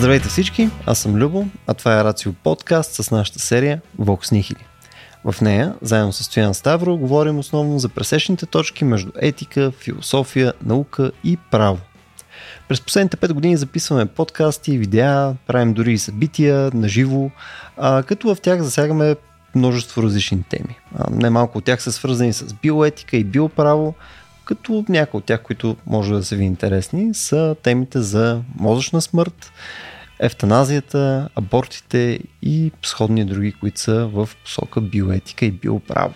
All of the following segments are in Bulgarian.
Здравейте всички, аз съм Любо, а това е Рацио подкаст с нашата серия Vox Nihili. В нея, заедно с Стоян Ставро, говорим основно за пресечните точки между етика, философия, наука и право. През последните 5 години записваме подкасти, видеа, правим дори и събития на живо, като в тях засягаме множество различни теми. Немалко от тях са свързани с биоетика и биоправо, като някои от тях, които може да са ви интересни, са темите за мозъчна смърт, ефтаназията, абортите и сходни други, които са в посока биоетика и биоправо.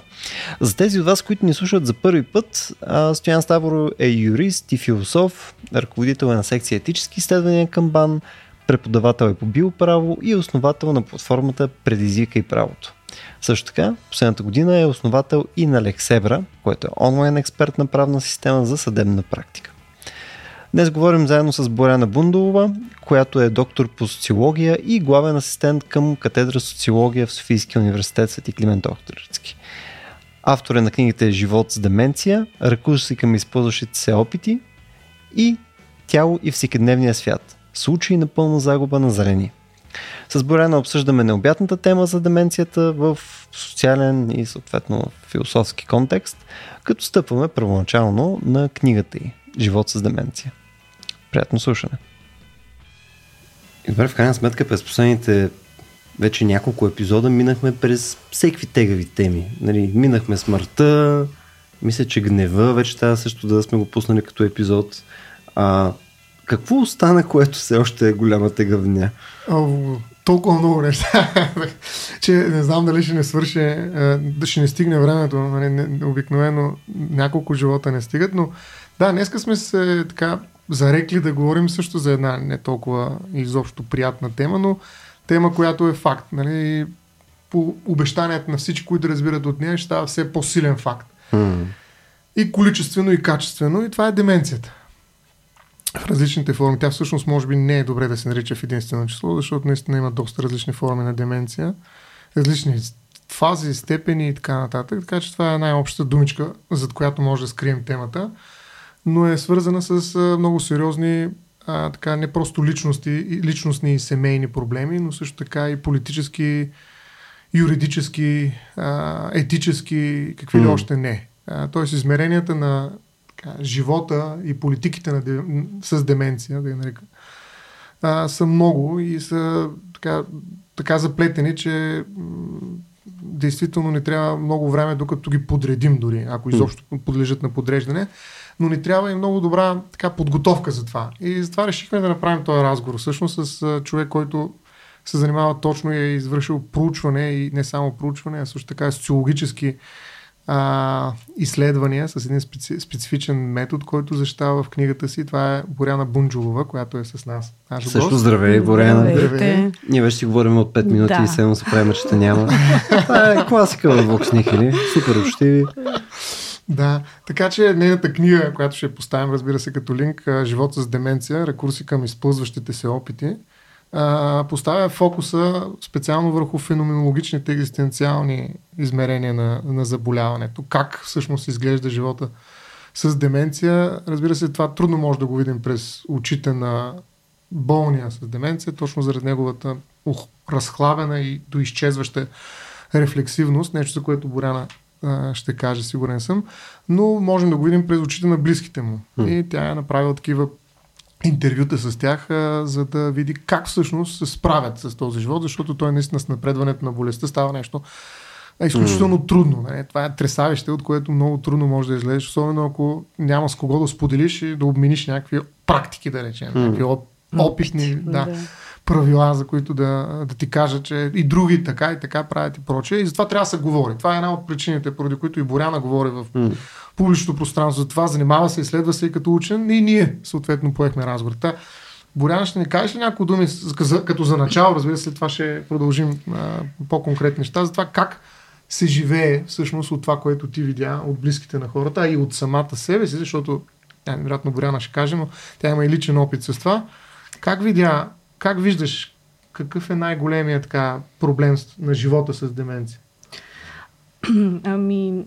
За тези от вас, които ни слушат за първи път, Стоян Ставро е юрист и философ, ръководител е на секция етически изследвания към БАН, преподавател е по биоправо и основател на платформата Предизвика и правото. Също така, последната година е основател и на Лексебра, който е онлайн експерт на правна система за съдебна практика. Днес говорим заедно с Боряна Бундолова, която е доктор по социология и главен асистент към катедра социология в Софийския университет Свети Климент Охтарецки. Автор е на книгите Живот с деменция, ръкурси към използващите се опити и Тяло и всекидневния свят. Случаи на пълна загуба на зрение. С Боряна обсъждаме необятната тема за деменцията в социален и съответно философски контекст, като стъпваме първоначално на книгата й Живот с деменция. Приятно слушане. И добре, в крайна сметка през последните вече няколко епизода минахме през всеки тегави теми. Нали, минахме смъртта, мисля, че гнева, вече трябва също да сме го пуснали като епизод. А, какво остана, което все още е голяма тегавня? О, толкова много неща, че не знам дали ще не свърши, да ще не стигне времето. Нали, обикновено няколко живота не стигат, но да, днеска сме се така зарекли да говорим също за една не толкова изобщо приятна тема, но тема, която е факт. Нали? По обещанието на всички, които разбират от нея, ще става все по-силен факт. Mm. И количествено, и качествено. И това е деменцията. В различните форми. Тя всъщност може би не е добре да се нарича в единствено число, защото наистина има доста различни форми на деменция. Различни фази, степени и така нататък. Така че това е най-общата думичка, зад която може да скрием темата но е свързана с много сериозни а, така, не просто личности, личностни и семейни проблеми, но също така и политически, юридически, а, етически, какви ли още не. А, тоест измеренията на така, живота и политиките на, с деменция, да я нарека, а, са много и са така, така заплетени, че действително не трябва много време, докато ги подредим дори, ако изобщо подлежат на подреждане но ни трябва и много добра така, подготовка за това. И затова решихме да направим този разговор. Всъщност с човек, който се занимава точно и е извършил проучване и не само проучване, а също така социологически а, изследвания с един специ, специфичен метод, който защитава в книгата си. Това е Боряна Бунджулова, която е с нас. Наш Също гост. здравей, Боряна. Здравей. Ние вече си говорим от 5 минути да. и само се правим, че те няма. Това е класика в Vox Nihili. Супер общиви. Да, така че нейната книга, която ще поставим, разбира се, като линк, Живот с деменция, рекурси към изпълзващите се опити, поставя фокуса специално върху феноменологичните екзистенциални измерения на, на заболяването. Как всъщност изглежда живота с деменция. Разбира се, това трудно може да го видим през очите на болния с деменция, точно заради неговата ух, разхлабена и доизчезваща рефлексивност, нещо за което Боряна ще каже, сигурен съм, но можем да го видим през очите на близките му. Mm. И тя е направила такива интервюта с тях, а, за да види как всъщност се справят с този живот, защото той наистина с напредването на болестта става нещо е изключително mm. трудно. Не? Това е тресавище, от което много трудно може да излезеш, особено ако няма с кого да споделиш и да обмениш някакви практики, да речем, mm. някакви опитни. Да. да правила, за които да, да ти кажа, че и други така и така правят и прочее. И затова трябва да се говори. Това е една от причините, поради които и Боряна говори в mm. публичното пространство. За това занимава се, изследва се и като учен. И ние, съответно, поехме разговорта. Боряна, ще ни кажеш ли някои думи, като за начало, разбира се, това ще продължим а, по-конкретни неща, за това как се живее всъщност от това, което ти видя от близките на хората, а и от самата себе си, защото, тя, вероятно, Боряна ще каже, но тя има и личен опит с това. Как видя как виждаш какъв е най-големият така проблем на живота с деменция? Ами,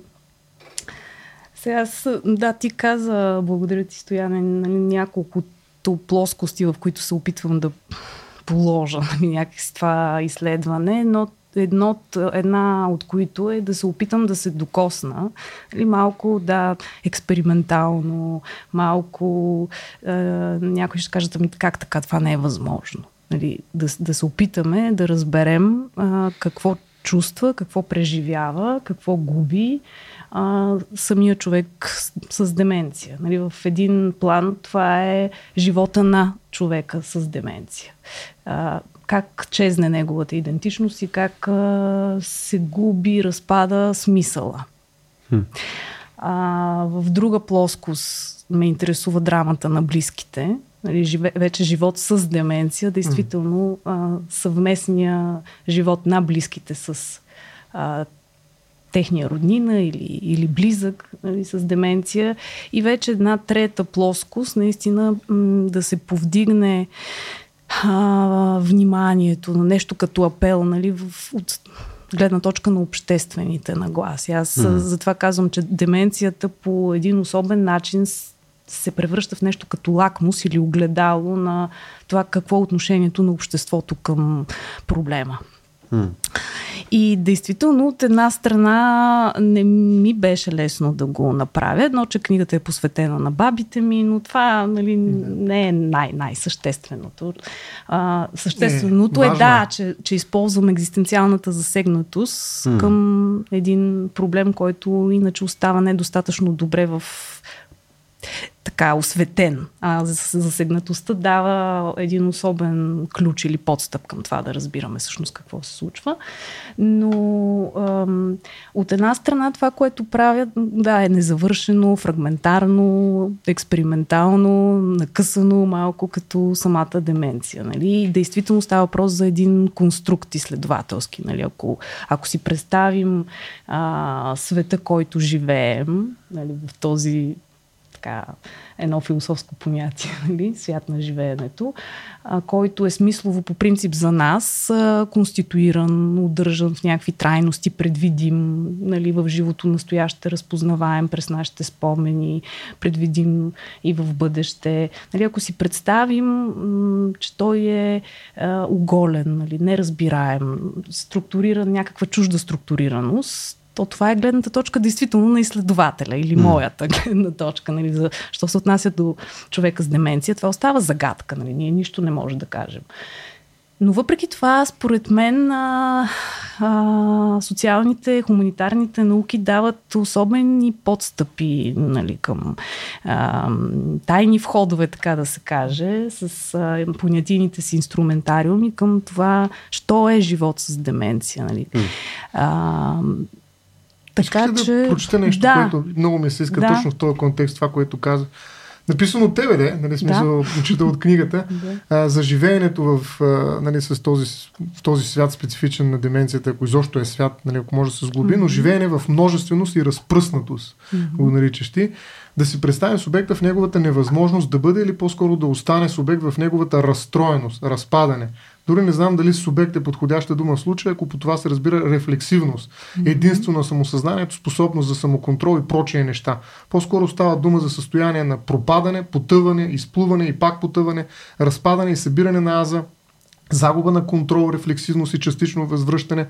сега, да, ти каза, благодаря ти, Стояне, нали, няколкото плоскости, в които се опитвам да положа нали, някакси това изследване, но едно една от които е да се опитам да се докосна. Или малко, да, експериментално, малко е, някой ще кажат, ами как така, това не е възможно. Нали, да, да се опитаме да разберем е, какво чувства, какво преживява, какво губи а, самия човек с, с деменция. Нали, в един план това е живота на човека с деменция. А, как чезне неговата идентичност и как а, се губи, разпада смисъла. Хм. А, в друга плоскост ме интересува драмата на близките. Нали, живе, вече живот с деменция, действително а, съвместния живот на близките с а, техния роднина или, или близък нали, с деменция. И вече една трета плоскост, наистина м- да се повдигне а, вниманието на нещо като апел, нали, в, от гледна точка на обществените нагласи. Аз mm. затова казвам, че деменцията по един особен начин се превръща в нещо като лакмус или огледало на това какво е отношението на обществото към проблема. И действително от една страна не ми беше лесно да го направя, едно, че книгата е посветена на бабите ми, но това нали, не е най- най-същественото. Същественото е, е да, е. че, че използвам екзистенциалната засегнатост mm. към един проблем, който иначе остава недостатъчно добре в така осветен. А засегнатостта дава един особен ключ или подстъп към това да разбираме всъщност какво се случва. Но ам, от една страна това, което правят, да, е незавършено, фрагментарно, експериментално, накъсано малко като самата деменция. Нали? Действително става въпрос за един конструкт изследователски. Нали? Ако, ако си представим а, света, който живеем, нали, в този така, едно философско понятие, нали? свят на живеенето, а, който е смислово по принцип за нас, а, конституиран, удържан в някакви трайности, предвидим нали, в живото настояще, разпознаваем през нашите спомени, предвидим и в бъдеще. Нали, ако си представим, м- че той е а, оголен, нали, неразбираем, структуриран някаква чужда структурираност, то това е гледната точка действително на изследователя или моята гледна точка. Нали, за, що се отнася до човека с деменция, това остава загадка. Нали, ние нищо не можем да кажем. Но въпреки това, според мен, а, а, социалните, хуманитарните науки дават особени подстъпи нали, към а, тайни входове, така да се каже, с а, понятийните си инструментариуми към това, що е живот с деменция. Нали. А, така Искаш че... да прочета нещо, да. което много ми се иска да. точно в този контекст, това, което каза. Написано от тебе, де, нали, смисъл, да. чета от книгата, да. а, за живеенето в, а, нали, с този, в този свят специфичен на деменцията, ако изобщо е свят, нали, ако може да се сглоби, mm-hmm. но живеене в множественост и разпръснатост, mm-hmm. го наричаш ти, да си представим субекта в неговата невъзможност да бъде или по-скоро да остане субект в неговата разстроеност, разпадане, дори не знам дали субект е подходяща дума в случая, ако по това се разбира рефлексивност, единство на самосъзнанието, способност за самоконтрол и прочие неща. По-скоро става дума за състояние на пропадане, потъване, изплуване и пак потъване, разпадане и събиране на аза, загуба на контрол, рефлексивност и частично възвръщане,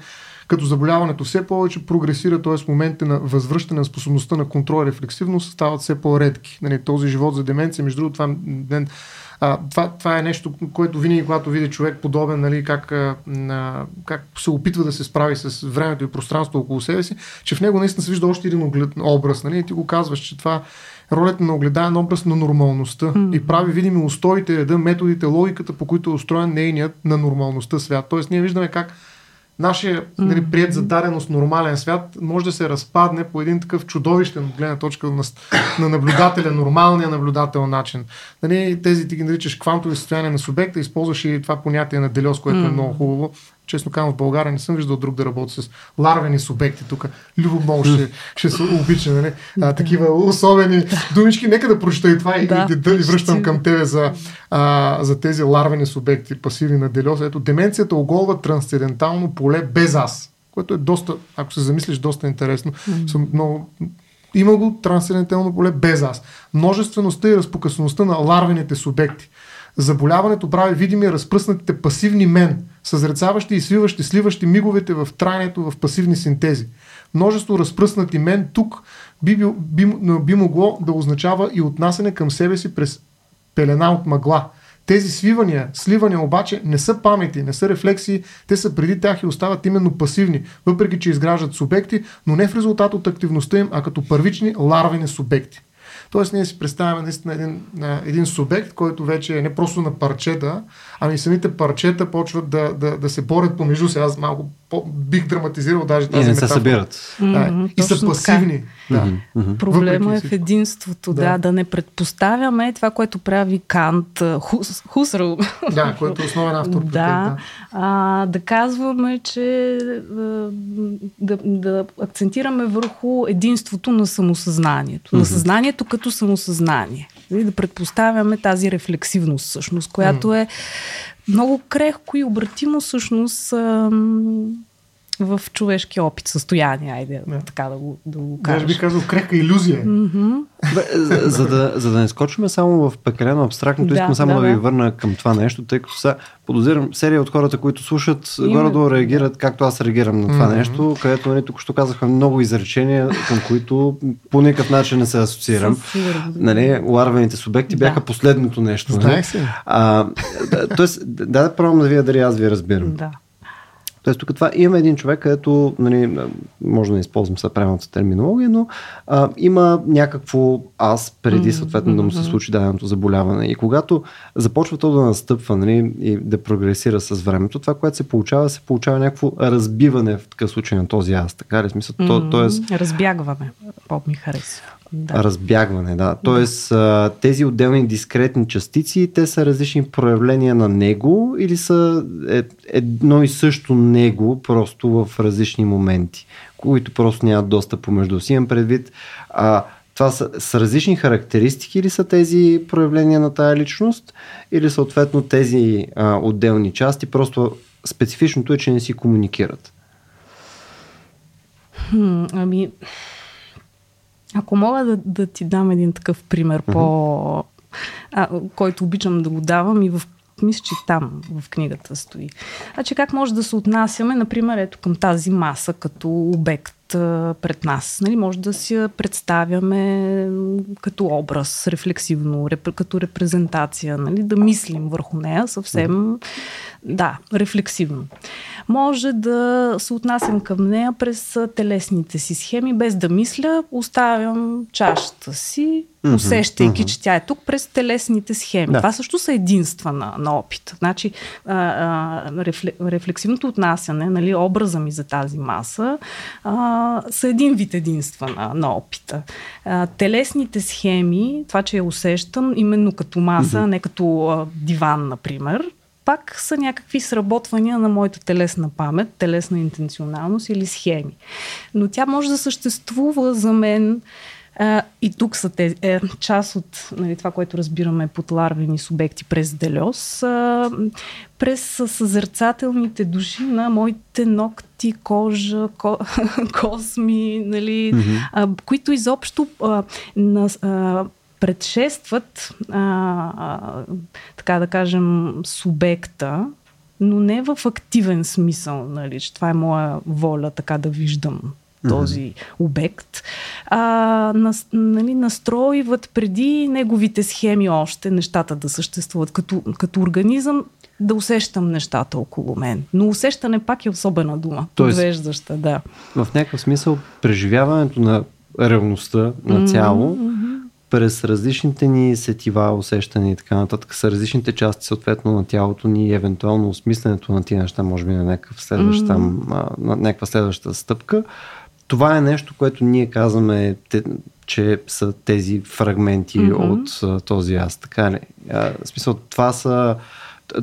като заболяването все повече прогресира, т.е. моментите на възвръщане на способността на контрол и рефлексивност стават все по-редки. Нали, този живот за деменция, между другото, това а, това, това е нещо, което винаги, когато види човек подобен, нали, как, а, как се опитва да се справи с времето и пространството около себе си, че в него наистина се вижда още един образ. Нали, и ти го казваш, че това ролята на огледаен образ на нормалността mm-hmm. и прави видими устоите, реда, методите, логиката, по които е устроен нейният на нормалността свят. Тоест ние виждаме как нашия нали, прият за даденост нормален свят може да се разпадне по един такъв чудовищен от гледна точка на, на наблюдателя, нормалния наблюдател начин. Нали, тези ти ги наричаш квантови състояния на субекта, използваш и това понятие на Делес, което е много хубаво честно казвам, в България не съм виждал друг да работи с ларвени субекти тук. Любо много ще, ще се обича, нали? А, такива особени думички. Нека да прочета и това и, да, и, да, и връщам към тебе за, а, за тези ларвени субекти, пасиви на Делиоз. Ето, деменцията оголва трансцендентално поле без аз, което е доста, ако се замислиш, доста интересно. Mm-hmm. Съм много има го трансцендентално поле без аз. Множествеността и разпокъсността на ларвените субекти Заболяването прави видими разпръснатите пасивни мен, съзрецаващи и свиващи, сливащи миговете в трайнето в пасивни синтези. Множество разпръснати мен тук би, би, би, би могло да означава и отнасяне към себе си през пелена от мъгла. Тези свивания, сливания обаче не са памети, не са рефлексии, те са преди тях и остават именно пасивни, въпреки че изграждат субекти, но не в резултат от активността им, а като първични ларвени субекти. Тоест ние си представяме наистина един, един субект, който вече е не просто на парчета, ами самите парчета почват да, да, да се борят помежду си. Аз малко по, бих драматизирал даже тази И не се събират. Да, mm-hmm, и са пасивни. Да. Mm-hmm. Проблема е в единството, да. да, да не предпоставяме това, което прави Кант, Хус, Хусрал. Да, който е основен автор. да, да. А, да казваме, че да, да акцентираме върху единството на самосъзнанието. Mm-hmm. На съзнанието като самосъзнание. Нали, да предпоставяме тази рефлексивност, всъщност, която е много крехко и обратимо всъщност в човешки опит, състояние, айде да. така да го, да го кажа. Даже би казал крехка иллюзия. Mm-hmm. За, за, да, за да не скочим само в пекалено абстрактното, да, искам само да, да ви върна към това нещо, тъй като са, подозирам серия от хората, които слушат, горе-долу реагират както аз реагирам на това mm-hmm. нещо, където нали, тук що казаха много изречения, към които по никакъв начин не се асоциирам. Нали, ларвените субекти да. бяха последното нещо. Нали? Знаех се. А, тоест, да, да пробвам да видя дали аз ви разбирам. Да. Тоест тук това имаме един човек, където, нали, може да не използвам съпремената терминология, но а, има някакво аз преди съответно да му се случи даденото заболяване. И когато започва то да настъпва нали, и да прогресира с времето, това, което се получава, се получава някакво разбиване в такъв случай на този аз. Така ли смисъл? То, то е... Разбягваме. Поп ми харесва. Да. Разбягване, да. Тоест, да. тези отделни дискретни частици, те са различни проявления на него или са е, едно и също него, просто в различни моменти, които просто нямат доста помежду си. Имам предвид, а, това са, са различни характеристики или са тези проявления на тая личност, или съответно тези а, отделни части, просто специфичното е, че не си комуникират. Хм, ами, ако мога да, да ти дам един такъв пример, mm-hmm. по, а, който обичам да го давам и в мисля, че там в книгата стои. Значи как може да се отнасяме, например, ето към тази маса като обект а, пред нас. Нали, може да си я представяме като образ, рефлексивно, реп, като репрезентация, нали, да мислим върху нея съвсем, да, рефлексивно може да се отнасям към нея през телесните си схеми, без да мисля, оставям чашата си, усещайки, mm-hmm. че тя е тук през телесните схеми. Да. Това също са единства на, на опит. Значи, а, а, рефле, рефлексивното отнасяне, нали, образа ми за тази маса, а, са един вид единства на, на опита. А, телесните схеми, това, че я усещам именно като маса, mm-hmm. не като а, диван, например, пак са някакви сработвания на моята телесна памет, телесна интенционалност или схеми. Но тя може да съществува за мен а, и тук са те, е, част от нали, това, което разбираме под ларвени субекти през Делес, а, през съзерцателните души на моите ногти, кожа, ко, косми, нали, mm-hmm. а, които изобщо а, на, а, предшестват, а, а, така да кажем, субекта, но не в активен смисъл, нали, че това е моя воля така да виждам този mm-hmm. обект, а, нас, нали, настройват преди неговите схеми още нещата да съществуват. Като, като организъм да усещам нещата около мен. Но усещане пак е особена дума, Тоест, подвеждаща, да. В някакъв смисъл преживяването на реалността на цяло mm-hmm през различните ни сетива, усещания и така нататък са различните части съответно на тялото ни и евентуално осмисленето на тия неща, може би на някаква следваща, mm-hmm. на някаква следваща стъпка. Това е нещо, което ние казваме, те, че са тези фрагменти mm-hmm. от този аз. Така ли? А, в смисъл, това са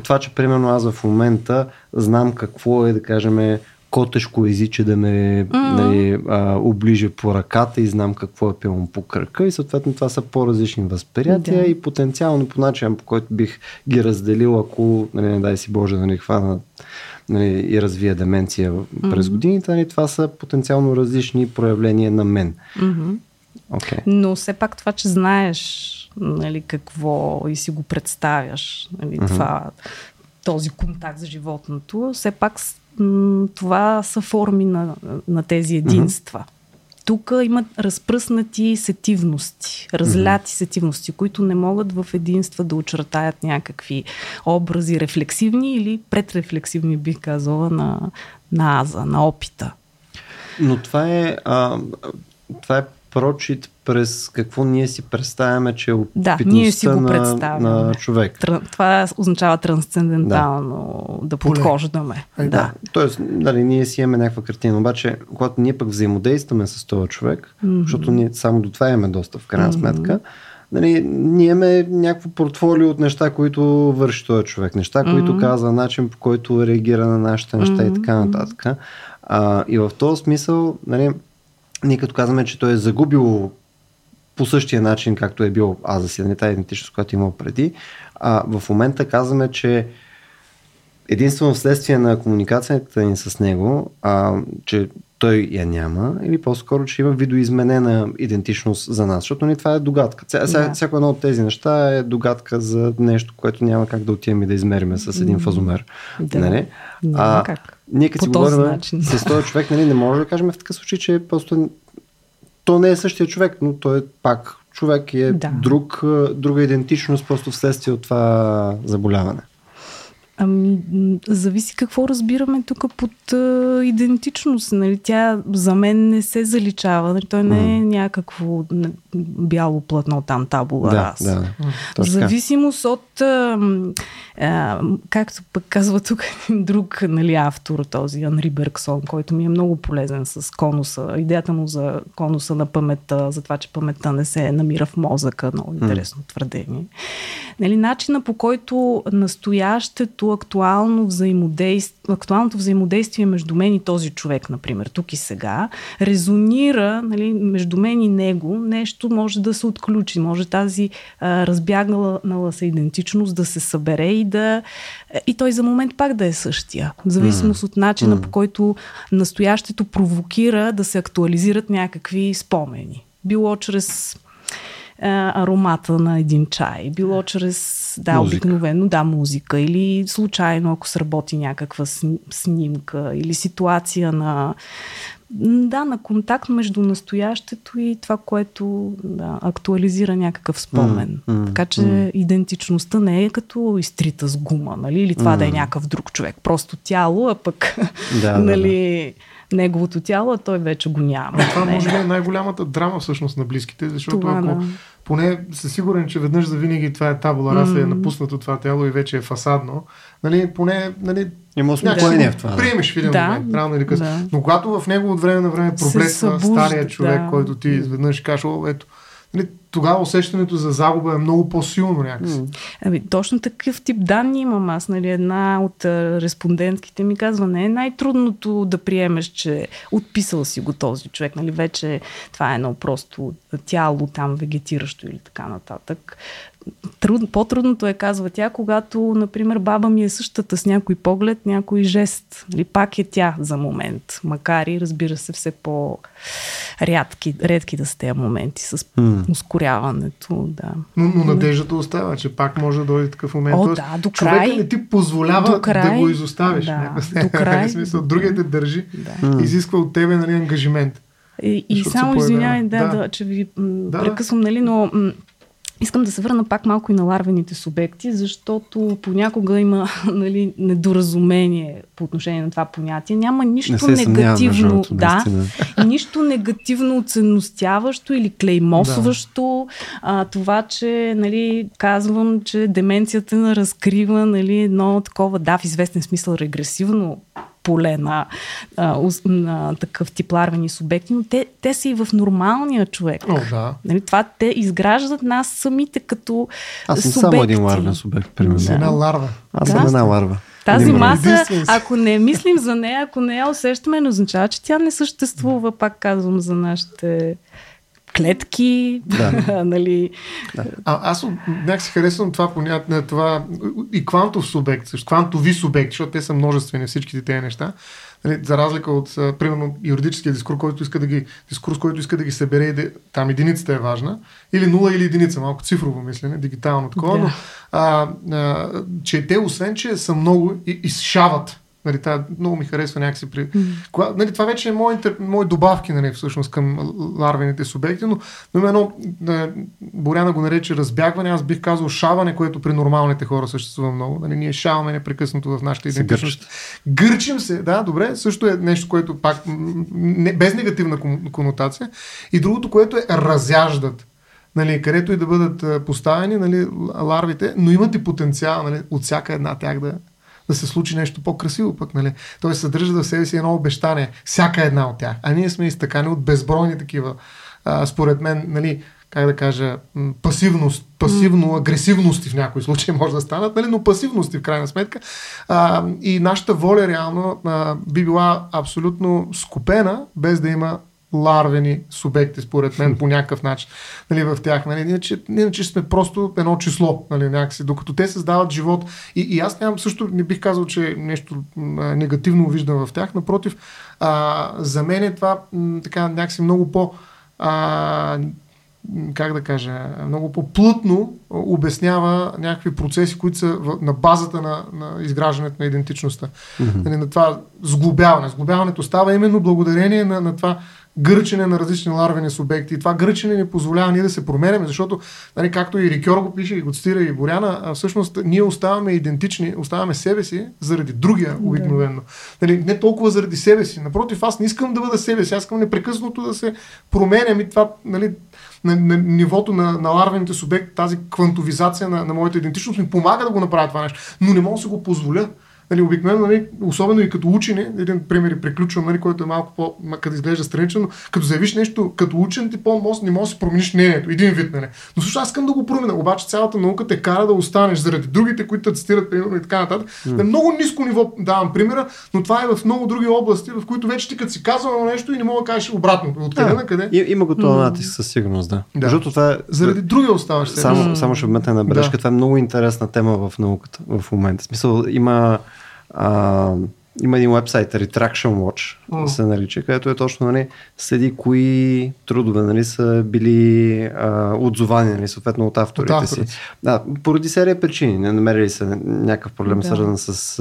това, че примерно аз в момента знам какво е, да кажем, котешко езиче да ме mm-hmm. нали, а, оближа по ръката и знам какво е пилно по кръка и съответно това са по-различни възприятия да. и потенциално по начин, по който бих ги разделил, ако, нали, не дай си Боже да не хвана нали, и развия деменция mm-hmm. през годините, нали, това са потенциално различни проявления на мен. Mm-hmm. Okay. Но все пак това, че знаеш нали, какво и си го представяш. Нали, mm-hmm. това, този контакт с животното, все пак това са форми на, на тези единства. Mm-hmm. Тук имат разпръснати сетивности, разляти mm-hmm. сетивности, които не могат в единства да очертаят някакви образи рефлексивни или предрефлексивни, бих казала, на, на аза, на опита. Но това е, а, това е прочит през какво ние си представяме, че е да, ние си го на, на човек. Това означава трансцендентално да, да подхождаме. Да. да. Тоест, дали, ние си имаме някаква картина, обаче, когато ние пък взаимодействаме с този човек, mm-hmm. защото ние само до това имаме доста в крайна mm-hmm. сметка, нали, ние имаме някакво портфолио от неща, които върши този човек. Неща, mm-hmm. които казва, начин по който реагира на нашите неща mm-hmm. и така нататък. А, и в този смисъл, нали, ние като казваме, че той е загубил по същия начин, както е бил аз за си, нали, тази идентичност, която е имал преди, а в момента казваме, че единствено вследствие на комуникацията ни с него, а, че той я няма, или по-скоро, че има видоизменена идентичност за нас, защото ни това е догадка. Ся, да. Всяко едно от тези неща е догадка за нещо, което няма как да отидем и да измериме с един фазомер. Да, нали? Няма а, как. Ние като си говорим начин. с този човек, нали, не може да кажем в такъв случай, че просто то не е същия човек, но той е пак човек и е да. друг, друга идентичност просто вследствие от това заболяване. Ами, зависи какво разбираме тук под а, идентичност. Нали? Тя за мен не се заличава. Нали? Той не е някакво бяло платно там, табула да, раз. Да, В зависимост от, а, а, както пък казва тук един друг нали, автор, този Анри Бергсон, който ми е много полезен с конуса. Идеята му за конуса на паметта, за това, че паметта не се намира в мозъка. Много интересно твърдение. Нали, начина по който настоящето актуално взаимодействие, актуалното взаимодействие между мен и този човек, например, тук и сега, резонира нали, между мен и него, нещо може да се отключи, може тази а, разбягнала се идентичност да се събере и да и той за момент пак да е същия. В зависимост mm. от начина mm. по който настоящето провокира да се актуализират някакви спомени. Било чрез аромата на един чай. Било чрез, да, музика. обикновено, да, музика. Или случайно, ако сработи някаква снимка. Или ситуация на да, на контакт между настоящето и това, което да, актуализира някакъв спомен. Mm, mm, така че mm. идентичността не е като изтрита с гума, нали? Или това mm. да е някакъв друг човек. Просто тяло, а пък, да, нали, да, да неговото тяло, а той вече го няма. А това може би е най-голямата драма всъщност на близките, защото това, ако да. поне съм сигурен, че веднъж за винаги това е табула раса, mm. е напуснато това тяло и вече е фасадно, нали, поне нали, има успокоение в това. Приемеш в един да, момент, рано или късно. Да. Но когато в него от време на време проблесва стария човек, да. който ти изведнъж кажеш, ето, нали, тогава усещането за загуба е много по-силно някакси. Ами, точно такъв тип данни имам аз. Нали, една от респондентките ми казва, не е най-трудното да приемеш, че отписал си го този човек. Нали, вече това е едно просто тяло там вегетиращо или така нататък. Труд, по-трудното е, казва тя, когато, например, баба ми е същата с някой поглед, някой жест. Или пак е тя за момент. Макар и, разбира се, все по-рядки, редки да са тези моменти с mm. ускоряването. Да. Но, но надеждата остава, че пак може да дойде такъв момент. О, да, до край. Човека не ти позволява до край, да го изоставиш. Да, до край. смисъл, другия те държи, да. изисква от тебе нали, ангажимент. И, и само извинявай, да, да, да, че ви да, прекъсвам, нали, но Искам да се върна пак малко и на ларвените субекти, защото понякога има нали, недоразумение по отношение на това понятие. Няма нищо Не негативно, жълто, да, нищо негативно оценностяващо или клеймосващо. Да. А, това, че нали, казвам, че деменцията разкрива нали, едно такова, да, в известен смисъл регресивно поле на, а, на такъв тип ларвени субекти, но те, те са и в нормалния човек. О, да. Нали, това те изграждат нас самите като Аз съм субекти. само един ларвен субект, примерно. Да. Една ларва. Аз да. съм една ларва. Тази маса, ако не мислим за нея, ако не я усещаме, не означава, че тя не съществува, пак казвам, за нашите клетки, да. нали... Да. А, аз някакси харесвам това понятие, това и квантов субект, също, квантови субекти, защото те са множествени всичките тези неща. Нали, за разлика от, примерно, юридическия дискурс, който иска да ги, дискурс, който иска да ги събере, да, там единицата е важна, или нула или единица, малко цифрово мислене, дигитално такова, да. но а, а, че те, освен, че са много, и, изшават Нали, това много ми харесва някакси при... Кога, нали, това вече е мои, мои добавки нали, всъщност към ларвените субекти, но, но има едно, да, Боряна го нарече разбягване, аз бих казал шаване, което при нормалните хора съществува много. Нали, ние шаваме непрекъснато в нашата идентичност. Гърчим се, да, добре, също е нещо, което пак не, без негативна конотация. И другото, което е разяждат нали, където и да бъдат поставени нали, ларвите, но имат и потенциал нали, от всяка една тях да, да се случи нещо по-красиво пък, нали? Той съдържа в себе си едно обещание, всяка една от тях. А ние сме изтъкани от безбройни такива, а, според мен, нали, как да кажа, пасивност, пасивно, агресивности в някои случаи може да станат, нали, но пасивности в крайна сметка. А, и нашата воля реално а, би била абсолютно скупена, без да има ларвени субекти, според мен, по някакъв начин нали, в тях. Нали. Иначе, иначе сме просто едно число, нали, някакси, докато те създават живот. И, и аз нямам също, не бих казал, че нещо негативно виждам в тях. Напротив, а, за мен е това м, така някакси много по... А, как да кажа, много по-плътно обяснява някакви процеси, които са на базата на, на изграждането на идентичността. Mm-hmm. На това сглобяване. Сглобяването става именно благодарение на, на това гърчене на различни ларвени субекти. И това гърчене ни позволява ние да се променяме, защото, нали, както и Рикьор го пише, и го цитира и Боряна, всъщност ние оставаме идентични, оставаме себе си заради другия обикновено. Нали, не толкова заради себе си. Напротив, аз не искам да бъда себе си, аз искам непрекъснато да се променям и това нали, на, на нивото на, на ларвените субекти, тази квантовизация на, на моята идентичност ми помага да го направя това нещо, но не мога да се го позволя. Нали, обикновено, нали, особено и като учене, един пример и приключвам, нали, който е малко по, като изглежда страничен, но като заявиш нещо като учен, ти по не можеш да си промениш мнението, един вид, нали. Но също аз искам да го променя, обаче цялата наука те кара да останеш заради другите, които те цитират, примерно и така нататък. Mm. На много ниско ниво давам примера, но това е в много други области, в които вече ти като си казвал нещо и не мога да кажеш обратно. Откъде да, на къде? И, има го това натиск със сигурност, да. да. Защото това е... Заради другия оставаш. Само, само ще вметна на бележка. Да. Това е много интересна тема в науката в момента. В смисъл, има а, има един вебсайт, Retraction Watch, mm. се нарича, където е точно нали, следи кои трудове нали, са били а, отзовани, нали, съответно от авторите, от авторите си. Да, поради серия причини. Не намерили се някакъв проблем да. свързан с,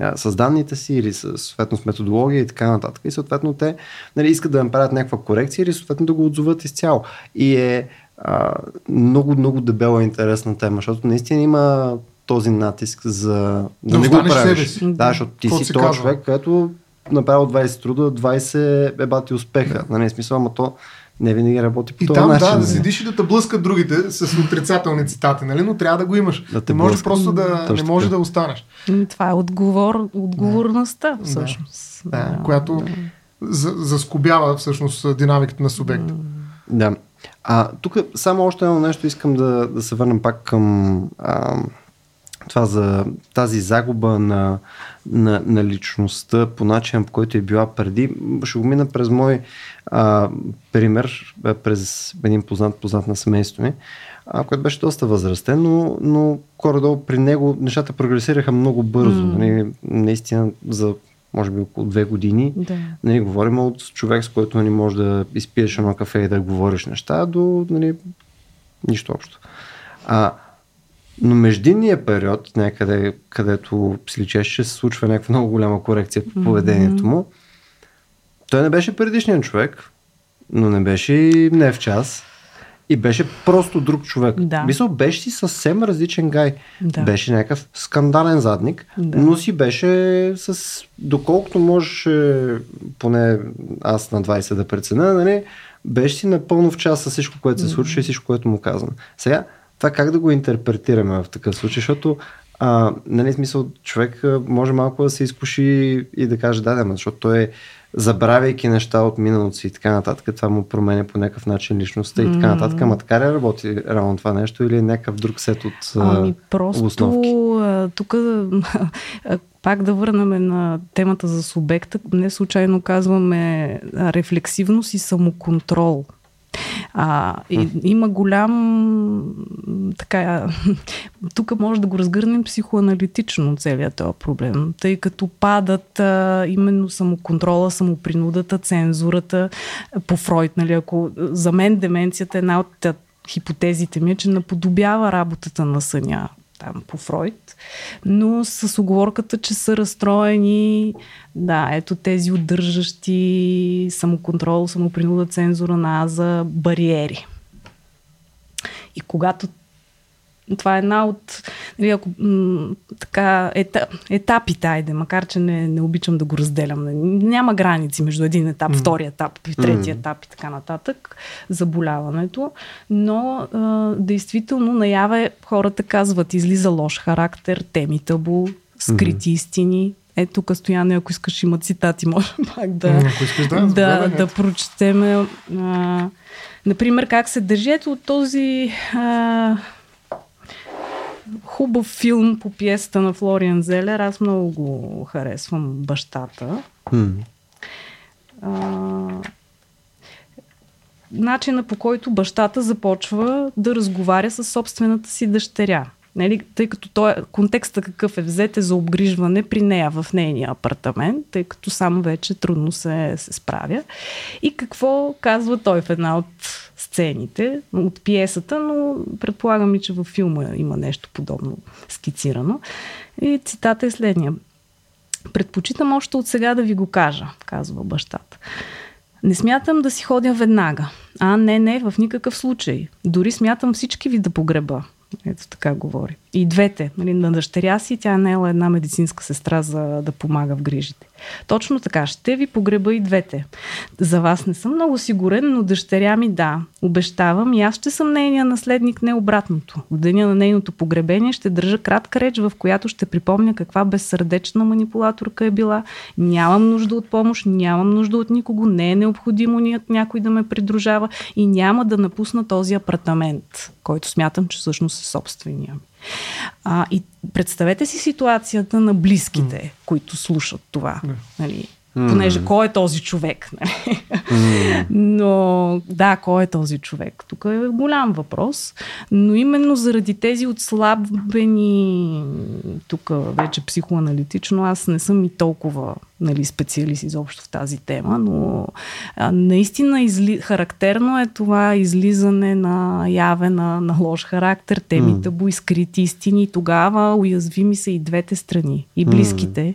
а, с данните си или с, съответно с методология и така нататък. И съответно те нали, искат да направят някаква корекция или съответно да го отзоват изцяло. И е а, много, много дебела интересна тема, защото наистина има този натиск за да, да не го правиш. Себе си. Да, защото ти си този човек, който направил 20 труда, 20 е бати успеха. Да. Нали, смисъл, ама то не винаги работи по и този там, начин. Да, да седиш и да те блъскат другите с отрицателни цитати, нали? но трябва да го имаш. Да не може просто да, не може да останеш. Това е отговор, отговорността, всъщност. Да, да, да която да. заскобява всъщност динамиката на субекта. Да. А тук само още едно нещо искам да, да се върнем пак към а, това за тази загуба на, на, на личността по начин, по който е била преди, ще го мина през мой а, пример, през един познат, познат на семейството ми, а, който беше доста възрастен, но, но горе-долу при него нещата прогресираха много бързо. Mm. Нали, наистина за може би около две години. Да. Нали, говорим от човек, с който нали, може да изпиеш едно кафе и да говориш неща, до нали, нищо общо. А, но междинния период, някъде, където си личеше, че се случва някаква много голяма корекция по поведението му, той не беше предишният човек, но не беше и не в час. И беше просто друг човек. Да. Мисъл, беше си съвсем различен гай. Да. Беше някакъв скандален задник, да. но си беше с, доколкото можеше, поне аз на 20 да преценя, нали, беше си напълно в час с всичко, което се случва и всичко, което му казвам. Сега, това как да го интерпретираме в такъв случай, защото а, нали, смисъл, човек може малко да се изкуши и да каже да, да, защото той е забравяйки неща от миналото си и така нататък, това му променя по някакъв начин личността и така нататък. Ама така ли работи реално това нещо или е някакъв друг сет от ами, просто, обосновки? Тук пак да върнем на темата за субекта. Не случайно казваме рефлексивност и самоконтрол. А, и, има голям така, тук може да го разгърнем психоаналитично целият този проблем, тъй като падат а, именно самоконтрола, самопринудата, цензурата по Фройд. Нали, ако, за мен деменцията е една от хипотезите ми, е, че наподобява работата на съня там по Фройд, но с оговорката, че са разстроени, да, ето тези удържащи самоконтрол, самопринуда, цензура на аза, бариери. И когато това е една от нали, ако, м- така, ета, етапите, айде, макар че не, не обичам да го разделям. Няма граници между един етап, mm. втори етап, трети mm. етап и така нататък, заболяването. Но а, действително наяве хората казват, излиза лош характер, теми табу, скрити mm. истини, ето тук, Стояне, ако искаш, има цитати, може пак да, mm, да, да, да прочетем. А, например, как се държи ето от този а, хубав филм по пиесата на Флориан Зелер. Аз много го харесвам бащата. Hmm. А, начина по който бащата започва да разговаря с собствената си дъщеря. Нали, тъй като той, контекста какъв е, взете за обгрижване при нея в нейния апартамент, тъй като сам вече трудно се, се справя. И какво казва той в една от сцените, от пиесата, но предполагам и, че във филма има нещо подобно скицирано. И цитата е следния. Предпочитам още от сега да ви го кажа, казва бащата. Не смятам да си ходя веднага. А, не, не, в никакъв случай. Дори смятам всички ви да погреба. Ето така говори. И двете. Нали, на дъщеря си тя не е една медицинска сестра за да помага в грижите. Точно така. Ще ви погреба и двете. За вас не съм много сигурен, но дъщеря ми да. Обещавам и аз ще съм нейния наследник, не обратното. В деня на нейното погребение ще държа кратка реч, в която ще припомня каква безсърдечна манипулаторка е била. Нямам нужда от помощ, нямам нужда от никого, не е необходимо някой да ме придружава и няма да напусна този апартамент, който смятам, че всъщност е собствения. А, и представете си ситуацията на близките, mm. които слушат това. Нали? Понеже кой е този човек? Нали? Mm. Но да, кой е този човек? Тук е голям въпрос. Но именно заради тези отслабени, тук вече психоаналитично, аз не съм и толкова нали, специалист изобщо в тази тема, но а, наистина изли... характерно е това излизане на яве на, на лош характер, теми табу, изкрити истини. Тогава уязвими са и двете страни, и близките. Mm.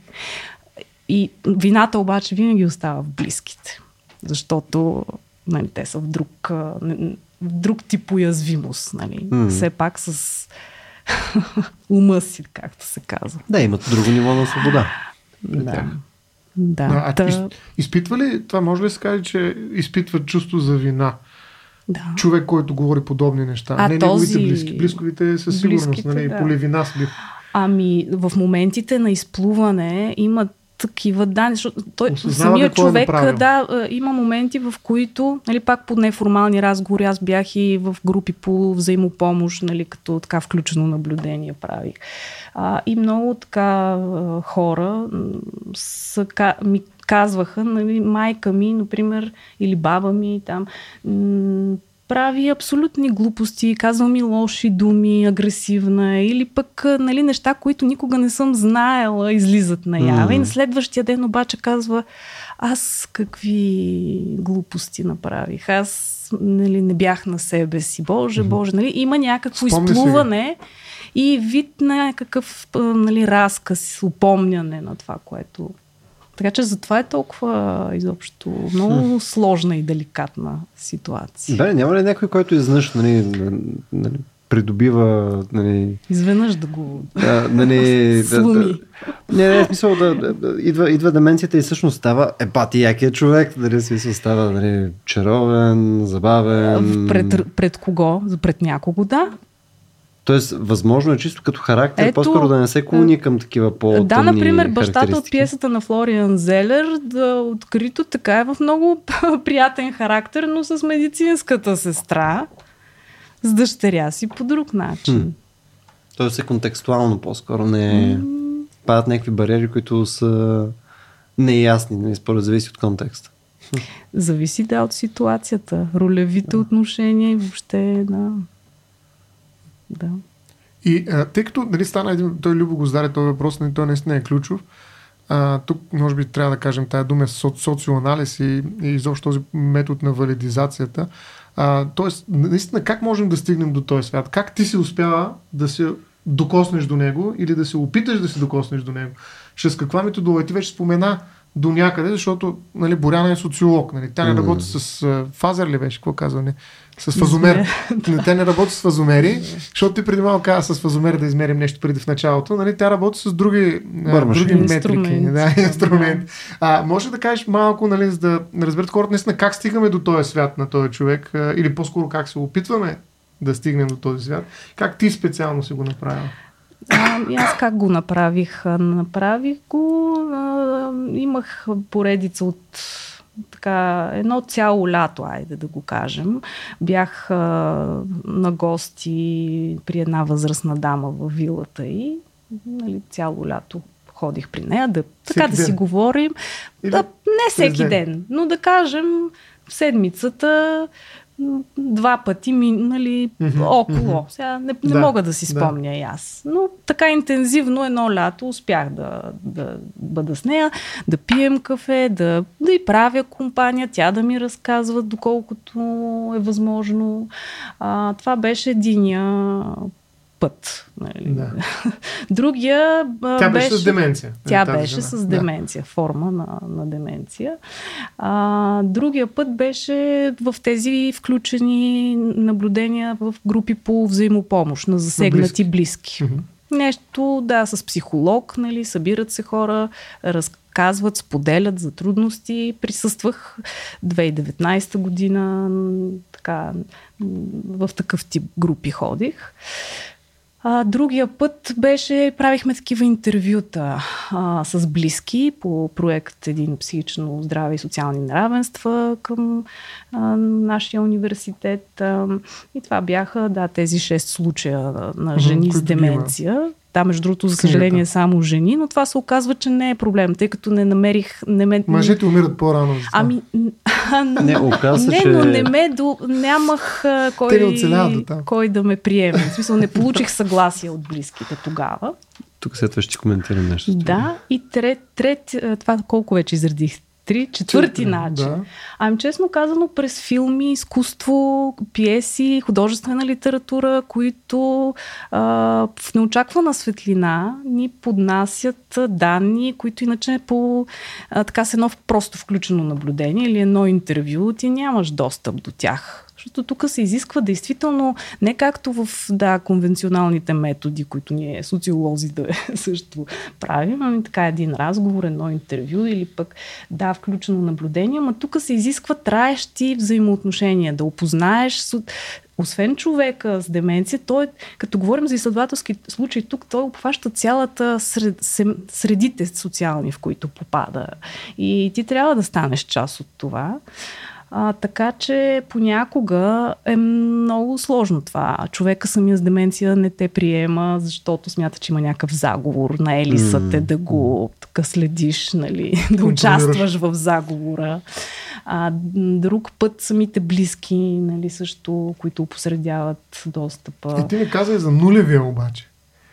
И вината обаче винаги остава в близките, защото нали, те са в друг, в друг тип уязвимост. Нали. Mm. Все пак с ума си, както се казва. Да, имат друго ниво на свобода. Да. Да. А, та... из, изпитва ли, това може ли да се каже, че изпитва чувство за вина? Да. Човек, който говори подобни неща. А не този... неговите близки. Близковите със сигурност, нали, да. полевина с Ами, в моментите на изплуване имат такива данни. Защото той, самия човек, е да, има моменти, в които, нали, пак по неформални разговори, аз бях и в групи по взаимопомощ, нали, като така включено наблюдение правих. А, и много така хора са, ми казваха, нали, майка ми, например, или баба ми там, прави абсолютни глупости, казва ми лоши думи, агресивна или пък нали, неща, които никога не съм знаела, излизат наяве. Mm. И на следващия ден обаче казва, аз какви глупости направих, аз нали, не бях на себе си, Боже, Боже, нали, има някакво Спомни изплуване си. и вид на някакъв нали, разказ, упомняне на това, което така че затова е толкова изобщо много сложна и деликатна ситуация. Да, няма ли някой, който изнъж нали, нали, придобива... Нали, Изведнъж да го да, нали, слуми. Да, да, не, не, смисъл да, да, идва, идва деменцията и всъщност става епати якия човек, нали, смисъл става нали, чаровен, забавен. Пред, пред кого? Пред някого, да. Тоест, възможно е чисто като характер, Ето, по-скоро да не се клони към такива по Да, например, бащата от пиесата на Флориан Зелер, да, открито така е в много приятен характер, но с медицинската сестра, с дъщеря си по друг начин. Хм. Тоест е контекстуално по-скоро, не е... Падат някакви бариери, които са неясни, не, нали, според зависи от контекста. Зависи да от ситуацията, ролевите отношения и въобще на... Да. И а, тъй като нали, стана един, той Любо го зададе този въпрос, нали, той наистина е ключов, а, тук може би трябва да кажем тая дума е со, социоанализ и, и изобщо този метод на валидизацията. А, тоест, наистина, как можем да стигнем до този свят? Как ти си успява да се докоснеш до него или да се опиташ да се докоснеш до него? С каква методология? Ти вече спомена до някъде, защото нали, Боряна е социолог. Нали. Тя не работи с а, фазер ли беше, какво казва? Не? С фазомер. Не, тя не работи с фазомери, защото ти преди малко каза с фазомер да измерим нещо преди в началото. Нали, тя работи с други, Бърмаш. други Инструмент. метрики. Да, инструмент. А, може да кажеш малко, нали, за да разберат хората наистина как стигаме до този свят на този човек, или по-скоро как се опитваме да стигнем до този свят. Как ти специално си го направил? А, и аз как го направих? Направих го, а, имах поредица от така, едно цяло лято, айде да го кажем. Бях а, на гости при една възрастна дама в вилата и нали, цяло лято ходих при нея, да, така Всеки да си ден? говорим. Или Да, не всеки ден? ден, но да кажем в седмицата два пъти, ми, нали, Мгм, около. Сега не, не Да, мога да си да. спомня и аз. Но така интензивно едно лято успях да, да бъда с нея, да пием кафе, да, да й правя компания, тя да ми разказва доколкото е възможно. А, това беше единия път. Нали. Да. Другия Тя беше с деменция. Тя беше жена. с Да. деменция, форма на, на деменция. А, другия път беше в тези включени наблюдения в групи по взаимопомощ на засегнати близки. близки. Мгм. Нещо, да, с психолог, нали, събират се хора, разказват, споделят за трудности. Присъствах 2019 година, така, в такъв тип групи ходих. А, другия път беше, правихме такива интервюта а, с близки по проект Един психично здраве и социални неравенства към а, нашия университет. А, и това бяха, да, тези 6 случая на, жени с деменция. Да, между другото, за съжаление, само жени, но това се оказва, че не е проблем, тъй като не намерих... Не ме, Мъжете умират по-рано. Ами, Не, оказа не, че... но не ме до... нямах кой, Те не оцеляват до там. кой да ме приеме. В смисъл, не получих съгласие от близките тогава. Тук след това ще ти коментирам нещо. Да, и трет, трет, това колко вече изредих? Три, четвърти начин. Да. Ами честно казано, през филми, изкуство, пиеси, художествена литература, които а, в неочаквана светлина ни поднасят данни, които иначе по а, така с едно просто включено наблюдение или едно интервю ти нямаш достъп до тях. Защото тук се изисква действително не както в да, конвенционалните методи, които ние социолозите също правим, ами така един разговор, едно интервю или пък да, включено наблюдение, но тук се изисква траещи взаимоотношения, да опознаеш освен човека с деменция, той, като говорим за изследователски случаи, тук той обхваща цялата сред, средите социални, в които попада. И ти трябва да станеш част от това. А, така че понякога е много сложно това. Човека самия с деменция не те приема, защото смята, че има някакъв заговор. На елисът е да го така следиш, нали, да участваш в заговора. А, друг път самите близки, нали, също, които посредяват достъпа. И ти ми каза и за нулевия обаче.